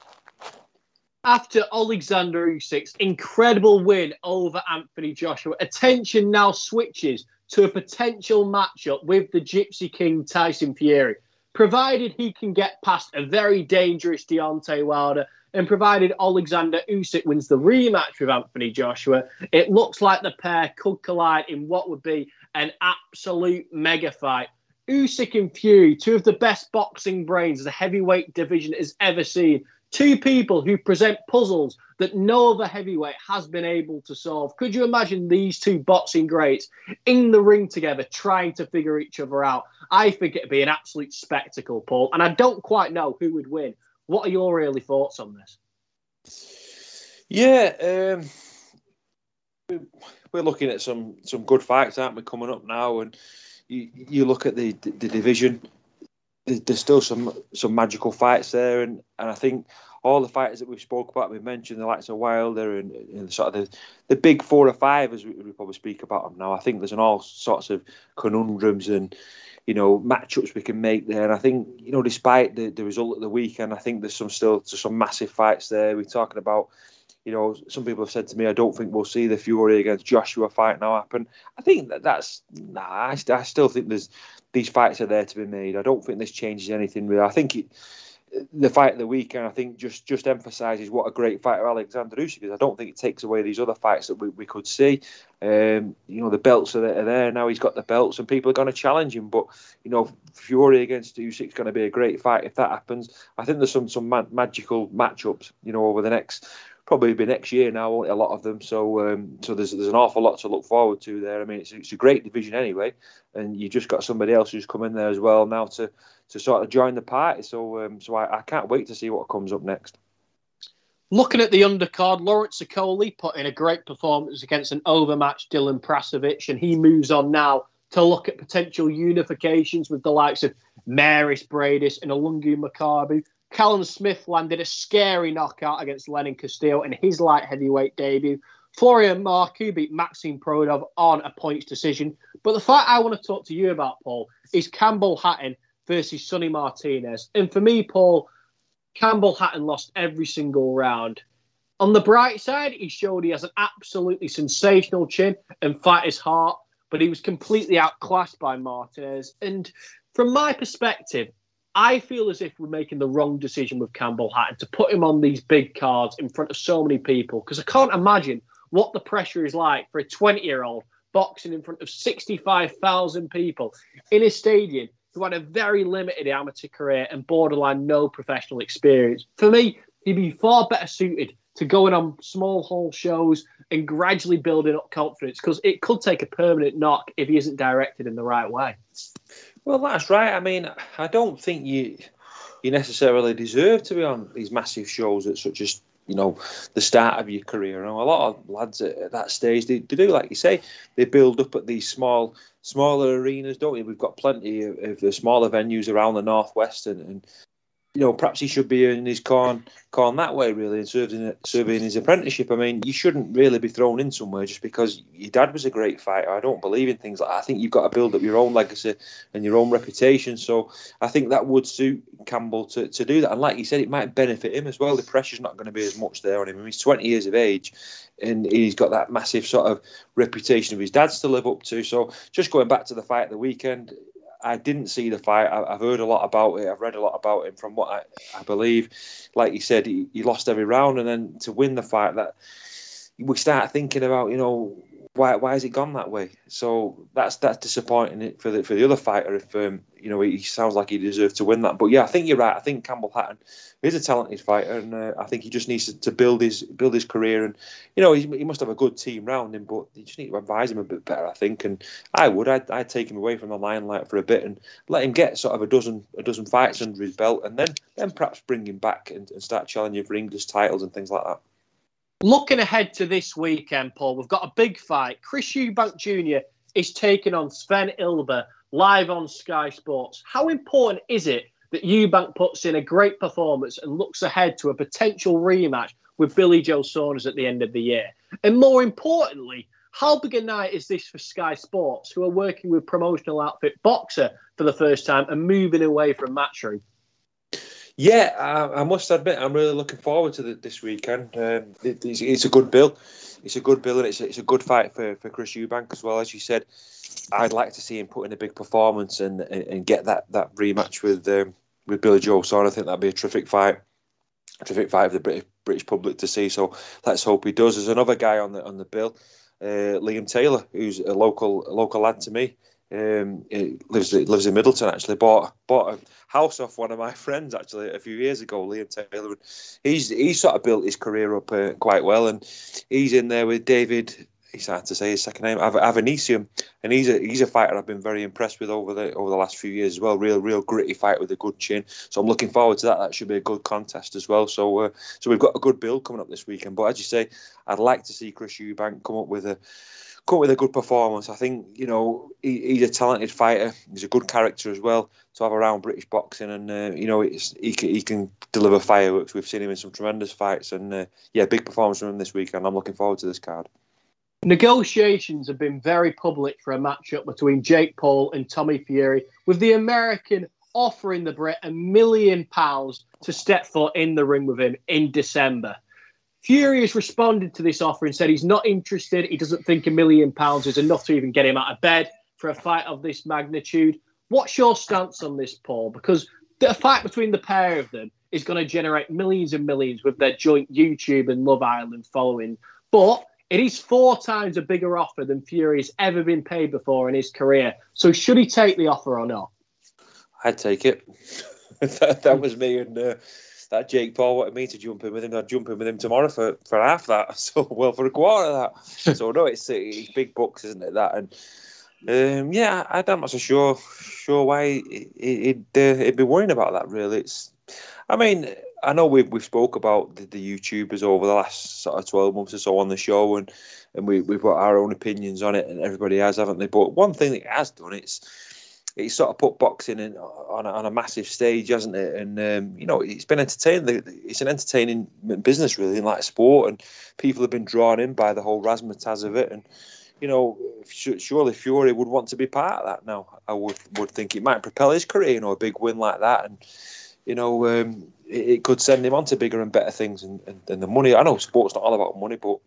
After Alexander Usyk's incredible win over Anthony Joshua, attention now switches to a potential matchup with the Gypsy King Tyson Fury, provided he can get past a very dangerous Deontay Wilder. And provided Alexander Usyk wins the rematch with Anthony Joshua, it looks like the pair could collide in what would be an absolute mega fight. Usyk and Fury, two of the best boxing brains the heavyweight division has ever seen, Two people who present puzzles that no other heavyweight has been able to solve. Could you imagine these two boxing greats in the ring together trying to figure each other out? I think it'd be an absolute spectacle, Paul. And I don't quite know who would win. What are your early thoughts on this? Yeah, um, we're looking at some some good fights, aren't we, coming up now? And you, you look at the the division there's still some some magical fights there, and, and I think all the fighters that we've spoke about, we've mentioned the likes of Wilder and, and sort of the, the big four or five, as we, we, probably speak about them now. I think there's an all sorts of conundrums and you know matchups we can make there. And I think you know, despite the, the result of the weekend, I think there's some still some massive fights there. We're talking about. You know, some people have said to me, I don't think we'll see the Fury against Joshua fight now happen. I think that that's nah. I, I still think there's these fights are there to be made. I don't think this changes anything really. I think it, the fight of the weekend, I think, just just emphasises what a great fighter Alexander Usyk is. I don't think it takes away these other fights that we, we could see. Um, you know, the belts are there, are there, now. He's got the belts, and people are going to challenge him. But you know, Fury against Usyk is going to be a great fight if that happens. I think there's some some ma- magical matchups. You know, over the next probably be next year now. A lot of them, so um, so there's there's an awful lot to look forward to there. I mean, it's it's a great division anyway, and you just got somebody else who's come in there as well now to to sort of join the party. So um, so I, I can't wait to see what comes up next. Looking at the undercard, Lawrence Okolie put in a great performance against an overmatched Dylan Prasovic, and he moves on now to look at potential unifications with the likes of Mairis Briedis and Ilunga Makabu. Callum Smith landed a scary knockout against Lenin Castillo in his light heavyweight debut. Florian Marku beat Maxime Prodan on a points decision. But the fight I want to talk to you about, Paul, is Campbell Hatton versus Sonny Martinez. And for me, Paul, Campbell Hatton lost every single round. On the bright side, he showed he has an absolutely sensational chin and fight his heart, but he was completely outclassed by Martinez. And from my perspective, I feel as if we're making the wrong decision with Campbell Hatton to put him on these big cards in front of so many people because I can't imagine what the pressure is like for a 20 year old boxing in front of 65,000 people in a stadium who had a very limited amateur career and borderline no professional experience. For me, he'd be far better suited to going on small hall shows and gradually building up confidence because it could take a permanent knock if he isn't directed in the right way. Well, that's right. I mean, I don't think you you necessarily deserve to be on these massive shows at such a you know the start of your career. You know, a lot of lads at, at that stage they, they, do like you say they build up at these small smaller arenas, don't we? We've got plenty of, of the smaller venues around the northwest, and, and you know, perhaps he should be in his corn, corn that way, really, and serving serving his apprenticeship. I mean, you shouldn't really be thrown in somewhere just because your dad was a great fighter. I don't believe in things like that. I think you've got to build up your own legacy and your own reputation. So I think that would suit Campbell to, to do that. And like you said, it might benefit him as well. The pressure's not going to be as much there on him. He's 20 years of age and he's got that massive sort of reputation of his dad's to live up to. So just going back to the fight at the weekend, I didn't see the fight. I, have heard a lot about it. I've read a lot about him. From what I, I believe, like you said, he, he, lost every round, and then to win the fight, that we start thinking about, you know, why why has it gone that way? So that's that's disappointing for the for the other fighter. If um, you know he sounds like he deserved to win that, but yeah, I think you're right. I think Campbell Hatton is a talented fighter, and uh, I think he just needs to, to, build his build his career. And you know he, he must have a good team round him, but you just need to advise him a bit better. I think, and I would I'd, I'd take him away from the limelight for a bit and let him get sort of a dozen a dozen fights under his belt, and then then perhaps bring him back and, and start challenging for English titles and things like that. Looking ahead to this weekend, Paul, we've got a big fight. Chris Eubank Jr. is taking on Sven Elbir live on Sky Sports. How important is it that Eubank puts in a great performance and looks ahead to a potential rematch with Billy Joe Saunders at the end of the year? And more importantly, how big a night is this for Sky Sports, who are working with promotional outfit Boxxer for the first time and moving away from Matchroom? Yeah, I, I, must admit, I'm really looking forward to the, this weekend. Um, it, it's, it's, a good bill. It's a good bill, and it's a, it's a good fight for, for Chris Eubank as well. As you said, I'd like to see him put in a big performance and, and, and get that, that rematch with um, with Billy Joe So I think that'd be a terrific fight, a terrific fight for the British British public to see. So let's hope he does. There's another guy on the on the bill, uh, Liam Taylor, who's a local a local lad to me. Um, he lives lives in Middleton. Actually, bought bought a house off one of my friends actually a few years ago, Liam Taylor. He's he's sort of built his career up uh, quite well, and he's in there with David. He's hard to say his second name, Av- Avanesyan, and he's a he's a fighter I've been very impressed with over the over the last few years as well. Real real gritty fight with a good chin. So I'm looking forward to that. That should be a good contest as well. So uh, so we've got a good build coming up this weekend. But as you say, I'd like to see Chris Eubank come up with a come with a good performance. I think you know he, he's a talented fighter. He's a good character as well to have around British boxing, and uh, you know he can he can deliver fireworks. We've seen him in some tremendous fights, and uh, yeah, big performance from him this weekend. I'm looking forward to this card. Negotiations have been very public for a matchup between Jake Paul and Tommy Fury, with the American offering the Brit a million pounds to step foot in the ring with him in December. Fury has responded to this offer and said he's not interested. He doesn't think a million pounds is enough to even get him out of bed for a fight of this magnitude. What's your stance on this, Paul? Because the fight between the pair of them is going to generate millions and millions with their joint YouTube and Love Island following. But it is four times a bigger offer than Fury has ever been paid before in his career. So should he take the offer or not? I'd take it. that, that was me and uh, that Jake Paul wanted me to jump in with him, I'd jump in with him tomorrow for, for half that. So well for a quarter of that. so no, it's, it's big bucks, isn't it? That and um, yeah, I, I'm not so sure sure why he'd, uh, he'd be worrying about that. Really, it's. I mean, I know we've we've spoke about the, the, YouTubers over the last sort of twelve months or so on the show, and and we we've got our own opinions on it, and everybody has, haven't they? But one thing that it has done, it's it's sort of put boxing in on a, on a massive stage, hasn't it? And um, you know, it's been entertaining. It's an entertaining business, really, in like sport, and people have been drawn in by the whole razzmatazz of it, and you know, surely Fury would want to be part of that now. I would would think it might propel his career, you know, a big win like that, and you know, um, it, it, could send him on to bigger and better things. And, and, and, the money, I know sports not all about money, but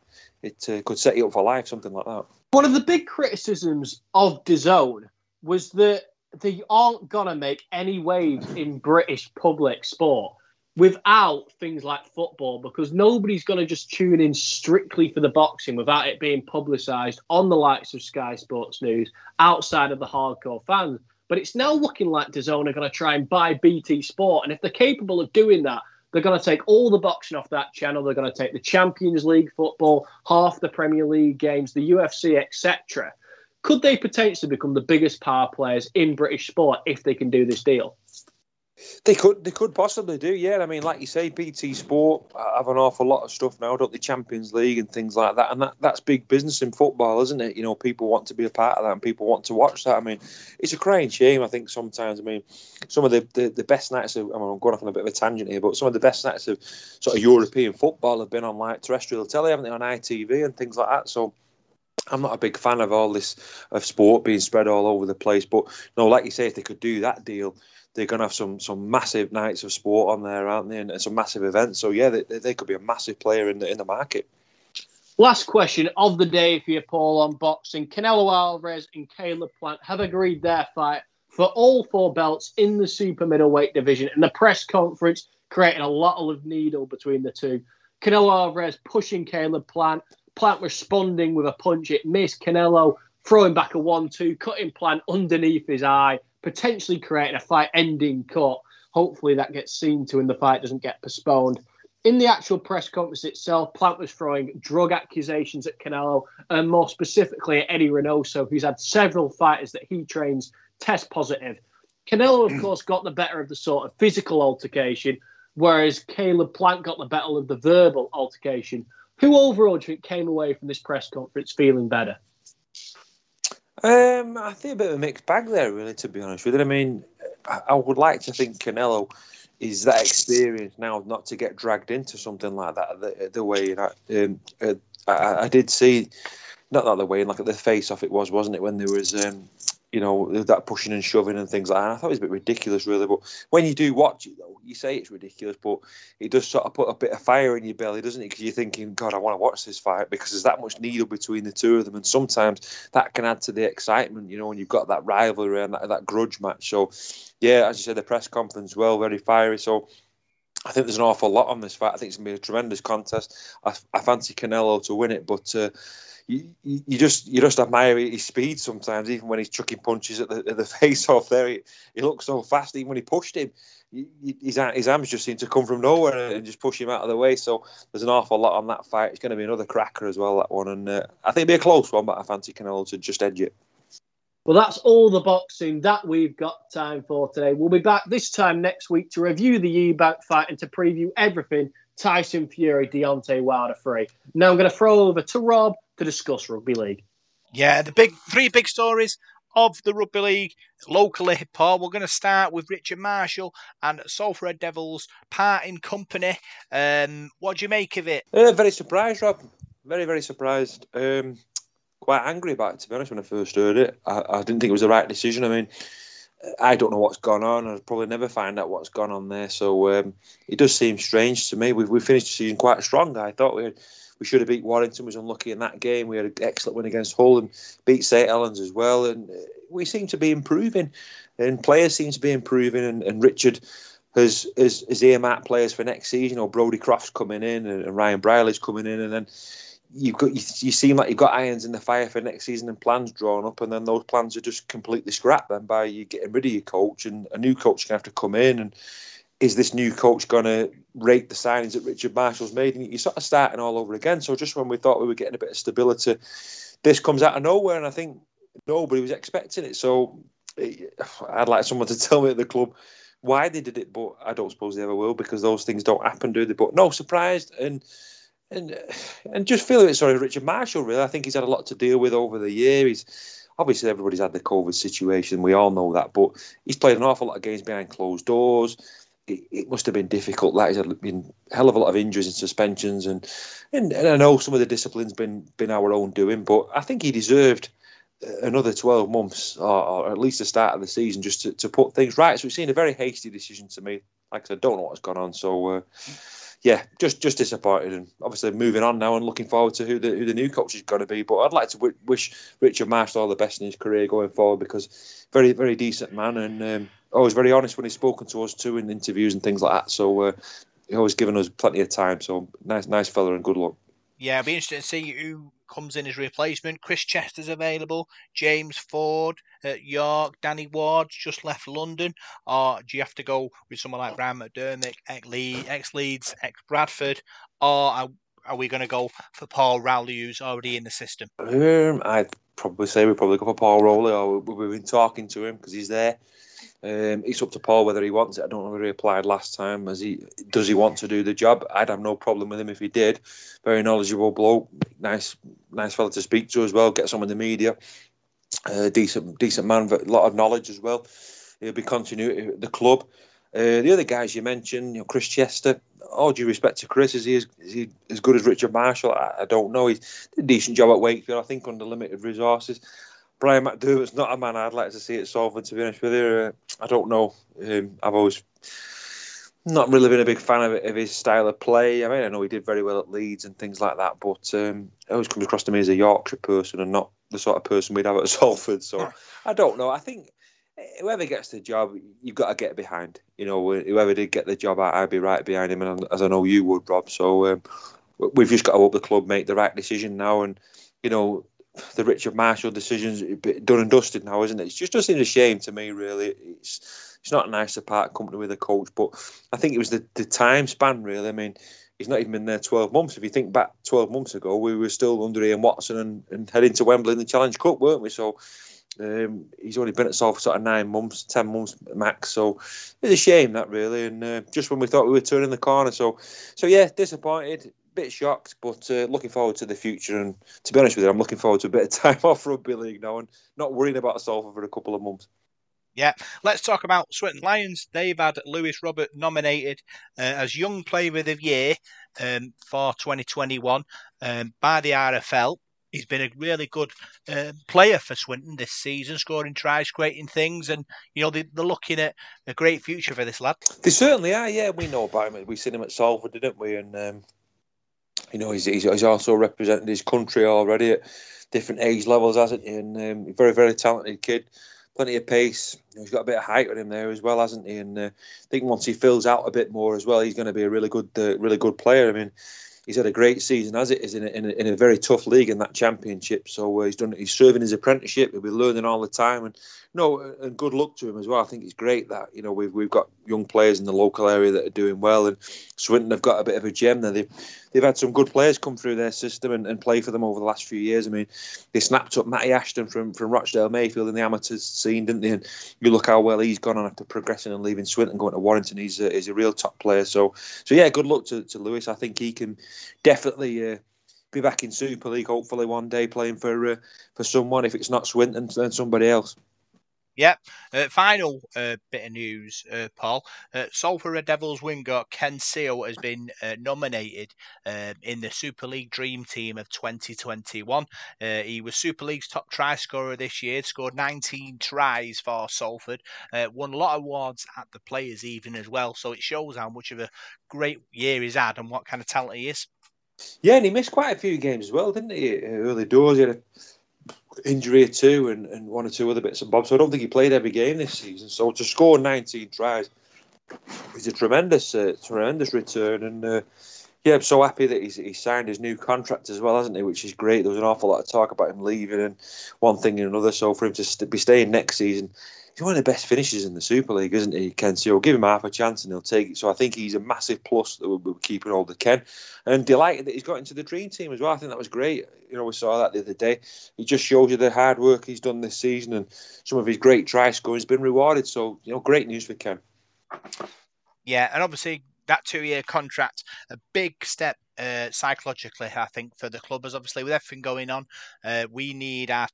it uh, could set you up for life, something like that. One of the big criticisms of DAZN was that they aren't gonna make any waves in British public sport without things like football because nobody's going to just tune in strictly for the boxing without it being publicised on the likes of Sky Sports News outside of the hardcore fans. But it's now looking like DAZN are going to try and buy BT Sport. And if they're capable of doing that, they're going to take all the boxing off that channel. They're going to take the Champions League football, half the Premier League games, the UFC, etc. Could they potentially become the biggest power players in British sport if they can do this deal? They could, they could possibly do, yeah. I mean, like you say, BT Sport have an awful lot of stuff now, don't they? Champions League and things like that, and that, that's big business in football, isn't it? You know, people want to be a part of that, and people want to watch that. I mean, it's a crying shame. I think sometimes. I mean, some of the, the, the best nights of, I mean, I'm going off on a bit of a tangent here, but some of the best nights of sort of European football have been on like terrestrial telly, haven't they, on ITV and things like that. So. I'm not a big fan of all this of sport being spread all over the place, but you no, like you say, if they could do that deal, they're going to have some some massive nights of sport on there, aren't they? And, some massive events. So yeah, they, they could be a massive player in the in the market. Last question of the day for you, Paul, on boxing. Canelo Alvarez and Caleb Plant have agreed their fight for all four belts in the super middleweight division. And the press conference creating a lot of needle between the two. Canelo Alvarez pushing Caleb Plant, Plant responding with a punch. It missed Canelo throwing back a one-two, cutting Plant underneath his eye potentially creating a fight ending cut. Hopefully that gets seen to and the fight doesn't get postponed. In the actual press conference itself, Plant was throwing drug accusations at Canelo and more specifically at Eddie Reynoso, who's had several fighters that he trains test positive. Canelo, of mm. course, got the better of the sort of physical altercation, whereas Caleb Plant got the better of the verbal altercation. Who overall do you came away from this press conference feeling better? Um, I think a bit of a mixed bag there, really. To be honest with you, I mean, I, would like to think Canelo is that experience now not to get dragged into something like that. The, the way that um, uh, I, I, did see, not that the way, like at the face off it was, wasn't it? When there was um, you know, that pushing and shoving and things like that. I thought it was a bit ridiculous, really. But when you do watch it, though, you say it's ridiculous, but it does sort of put a bit of fire in your belly, doesn't it? Because you're thinking, God, I want to watch this fight because there's that much needle between the two of them. And sometimes that can add to the excitement, you know, when you've got that rivalry and that, that grudge match. So, yeah, as you said, the press conference, well, very fiery. So, I think there's an awful lot on this fight. I think it's going to be a tremendous contest. I, I fancy Canelo to win it, but. Uh, you, you just you just admire his speed sometimes, even when he's chucking punches at the, at the face off there. He, he looks so fast, even when he pushed him, his, his arms just seem to come from nowhere and just push him out of the way. So there's an awful lot on that fight. It's going to be another cracker as well, that one. And uh, I think it'll be a close one, but I fancy Canelo to just edge it. Well, that's all the boxing that we've got time for today. We'll be back this time next week to review the Eubank fight and to preview everything Tyson Fury, Deontay Wilder free. Now I'm going to throw over to Rob to discuss rugby league. Yeah, the big three big stories of the rugby league locally, Paul. We're going to start with Richard Marshall and Salford Red Devils parting company. Um, what do you make of it? Uh, very surprised, Rob. Very, very surprised. Um, quite angry about it, to be honest, when I first heard it. I, I didn't think it was the right decision. I mean, I don't know what's gone on. I'll probably never find out what's gone on there. So um, it does seem strange to me. We we finished the season quite strong. I thought we had, we should have beat Warrington. Was unlucky in that game. We had an excellent win against Hull and beat St Helens as well. And uh, we seem to be improving, and players seem to be improving. And, and Richard has has, has earmarked players for next season. Or Brodie Croft's coming in, and, and Ryan Brierley's coming in, and then you've got you, you seem like you've got irons in the fire for next season and plans drawn up, and then those plans are just completely scrapped then by you getting rid of your coach and a new coach to have to come in and is this new coach going to rate the signings that Richard Marshall's made? And you're sort of starting all over again. So just when we thought we were getting a bit of stability, this comes out of nowhere, and I think nobody was expecting it. So eh, I'd like someone to tell me at the club why they did it, but I don't suppose they ever will because those things don't happen, do they? But no, surprised and and and just feel a bit sorry, Richard Marshall. Really, I think he's had a lot to deal with over the year. He's obviously everybody's had the COVID situation. We all know that, but he's played an awful lot of games behind closed doors. It, it must have been difficult. That has been a hell of a lot of injuries and suspensions, and, and and I know some of the discipline's been been our own doing, but I think he deserved another 12 months or, or, at least the start of the season just to, to put things right. So it's seen a very hasty decision to me. Like I said, I don't know what's gone on. So uh, yeah, just just disappointed and obviously moving on now and looking forward to who the who the new coach is going to be. But I'd like to w- wish Richard Marshall all the best in his career going forward because very very decent man and um, always very honest when he's spoken to us too in interviews and things like that. So uh, he's always given us plenty of time. So nice nice fella and good luck. Yeah, it'll be interesting to see who comes in as replacement. Chris Chester's available. James Ford at York. Danny Ward's just left London. Or do you have to go with someone like Brian McDermott, ex Leeds, ex Bradford? Or are, are we going to go for Paul Rowley, who's already in the system? Um, I'd probably say we probably go for Paul Rowley, or we've been talking to him because he's there. Um, it's up to Paul whether he wants it. I don't know whether he applied last time. As he does he want to do the job? I'd have no problem with him if he did. Very knowledgeable bloke, nice, nice fellow to speak to as well. Get some in the media. Uh, decent, decent man, a lot of knowledge as well. He'll be continuity at the club. Uh, the other guys you mentioned, you know, Chris Chester. All due respect to Chris, is he as, is he as good as Richard Marshall? I, I don't know. He did a decent job at Wakefield, I think, under limited resources. Brian McDermott's not a man I'd like to see at Salford, to be honest with you. Uh, I don't know. Um, I've always not really been a big fan of, of his style of play. I mean, I know he did very well at Leeds and things like that, but um, it always comes across to me as a Yorkshire person and not the sort of person we'd have at Salford. So I don't know. I think whoever gets the job, you've got to get behind. You know, whoever did get the job, I'd be right behind him, and as I know you would, Rob. So um, we've just got to hope the club make the right decision now, and you know, the Richard Marshall decisions done and dusted now, isn't it? It's just just a shame to me, really. It's it's not a nice to part company with a coach, but I think it was the, the time span, really. I mean, he's not even been there 12 months. If you think back 12 months ago, we were still under Ian Watson and, and heading to Wembley in the Challenge Cup, weren't we? So um, he's only been at Salford for sort of nine months, 10 months max. So it's a shame that, really. And uh, just when we thought we were turning the corner. So, so yeah, disappointed bit shocked, but uh, looking forward to the future. And to be honest with you, I'm looking forward to a bit of time off rugby league now and not worrying about a Salford for a couple of months. Yeah, let's talk about Swinton Lions. They've had Lewis Robert nominated uh, as Young Player of the Year um, for 2021 um, by the RFL. He's been a really good uh, player for Swinton this season, scoring tries, creating things, and you know they, are looking at a great future for this lad. They certainly are. Yeah, we know about him. We've seen him at Salford, didn't we? And um, you know, he's, he's, he's also represented his country already at different age levels, hasn't he? And um, very, very talented kid, plenty of pace. He's got a bit of height on him there as well, hasn't he? And uh, I think once he fills out a bit more as well, he's going to be a really good, uh, really good player. I mean, he's had a great season as it is in a, in a, in a very tough league in that championship. So uh, he's done. He's serving his apprenticeship. He'll be learning all the time, and no, and good luck to him as well. I think it's great that you know we've we've got young players in the local area that are doing well, and Swinton have got a bit of a gem there. They've they've had some good players come through their system and, and play for them over the last few years. I mean, they snapped up Matty Ashton from, from Rochdale Mayfield in the amateurs scene, didn't they? And you look how well he's gone on after progressing and leaving Swinton, going to Warrington. He's a, he's a real top player. So, so yeah, good luck to, to Lewis. I think he can definitely. Uh, be back in Super League, hopefully one day playing for uh, for someone. If it's not Swinton, then somebody else. Yep. Uh, final uh, bit of news, uh, Paul. Uh, Salford Red Devils winger Ken Sio has been uh, nominated uh, in the Super League Dream Team of 2021. Uh, he was Super League's top try scorer this year, scored 19 tries for Salford, won a lot of awards at the Players' Evening as well. So it shows how much of a great year he's had and what kind of talent he is. Yeah, and he missed quite a few games as well, didn't he? Early doors, he had a injury two and, and one or two other bits and bobs. So I don't think he played every game this season. So to score 19 tries is a tremendous, uh, tremendous return. And uh, yeah, I'm so happy that he's, he signed his new contract as well, hasn't he? Which is great. There was an awful lot of talk about him leaving and one thing and another. So for him to st- be staying next season he's one of the best finishers in the Super League, isn't he, Ken? So we'll give him half a chance and he'll take it. So I think he's a massive plus that we're, keeping hold of Ken. And delighted that he's got into the dream team as well. I think that was great. You know, we saw that the other day. He just shows you the hard work he's done this season and some of his great try scoring has been rewarded. So, you know, great news for Ken. Yeah, and obviously that two-year contract, a big step uh, psychologically, I think, for the club. As obviously with everything going on, uh, we need our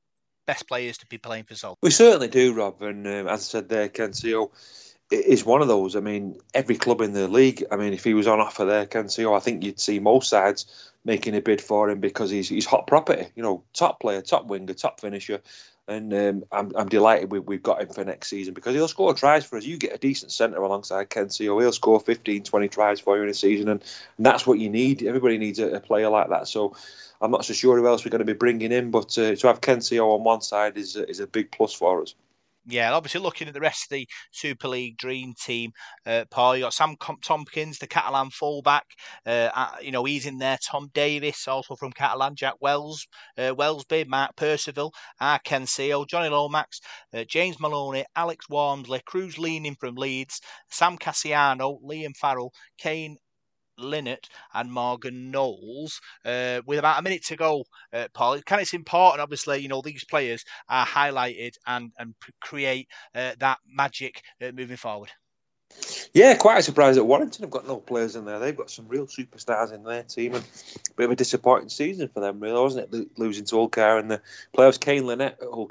best players to be playing for Sol. We certainly do, Rob. And um, as I said there, Ken Sio is one of those. I mean, every club in the league. I mean, if he was on offer there, Ken Sio, I think you'd see most sides making a bid for him because he's he's hot property. You know, top player, top winger, top finisher. And um, I'm, I'm delighted we, we've got him for next season because he'll score tries for us. You get a decent centre alongside Ken Sio, he'll score 15, 20 tries for you in a season. And, and that's what you need. Everybody needs a, a player like that. So I'm not so sure who else we're going to be bringing in, but uh, to have Ken Sio on one side is is a big plus for us. Yeah, obviously looking at the rest of the Super League dream team, uh, Paul, you got Sam Tomkins, the Catalan fullback. Uh, you know he's in there. Tom Davies, also from Catalan. Jack Wells, uh, Welsby, Mark Percival, R. Ken Sio, Jonny Lomax, uh, James Maloney, Alex Walmsley, Kruise Leeming from Leeds, Sam Kasiano, Liam Farrell, Kane Linnett and Morgan Knowles uh, with about a minute to go, uh, Paul. Of it's important, obviously, you know, these players are highlighted and, and create uh, that magic uh, moving forward. Yeah, quite a surprise that Warrington have got no players in there. They've got some real superstars in their team, and a bit of a disappointing season for them, really, wasn't it? Losing to Hull in the playoffs. Kane Linnett at Hull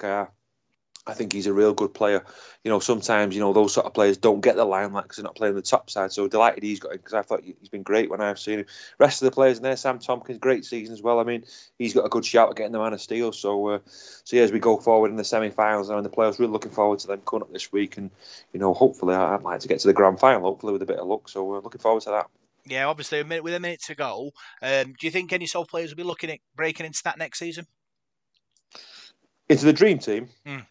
I think he's a real good player. You know, sometimes you know those sort of players don't get the limelight because they're not playing the top side. So delighted he's got him because I thought he's been great when I've seen him. Rest of the players in there, Sam Tomkins, great season as well. I mean, he's got a good shout at getting the man of steel. So, uh, so yeah, as we go forward in the semi-finals and the players, really looking forward to them coming up this week. And you know, hopefully, I'd like to get to the grand final. Hopefully, with a bit of luck. So, we're uh, looking forward to that. Yeah, obviously, a minute, with a minute to go, um, do you think any Sol players will be looking at breaking into that next season? Into the dream team. Mm.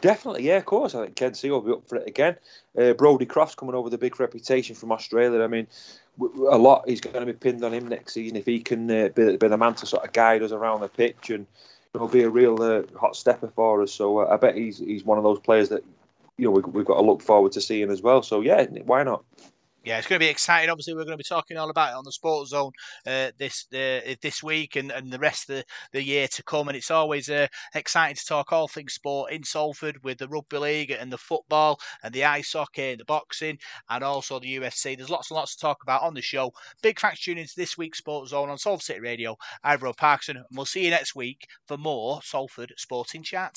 Definitely, yeah, of course. I think Ken Sio will be up for it again. Uh, Brodie Croft's coming over the big reputation from Australia. I mean, a lot is going to be pinned on him next season if he can uh, be, be, the man to sort of guide us around the pitch and he'll be a real uh, hot stepper for us. So uh, I bet he's he's one of those players that you know we, we've got to look forward to seeing as well. So yeah, why not? Yeah, it's going to be exciting. Obviously, we're going to be talking all about it on the Sports Zone uh, this uh, this week and, and the rest of the, the year to come. And it's always uh, exciting to talk all things sport in Salford with the rugby league and the football and the ice hockey and the boxing and also the UFC. There's lots and lots to talk about on the show. Big thanks for tuning into this week's Sports Zone on Salford City Radio. I'm Rob Parkinson, and we'll see you next week for more Salford Sporting Chat.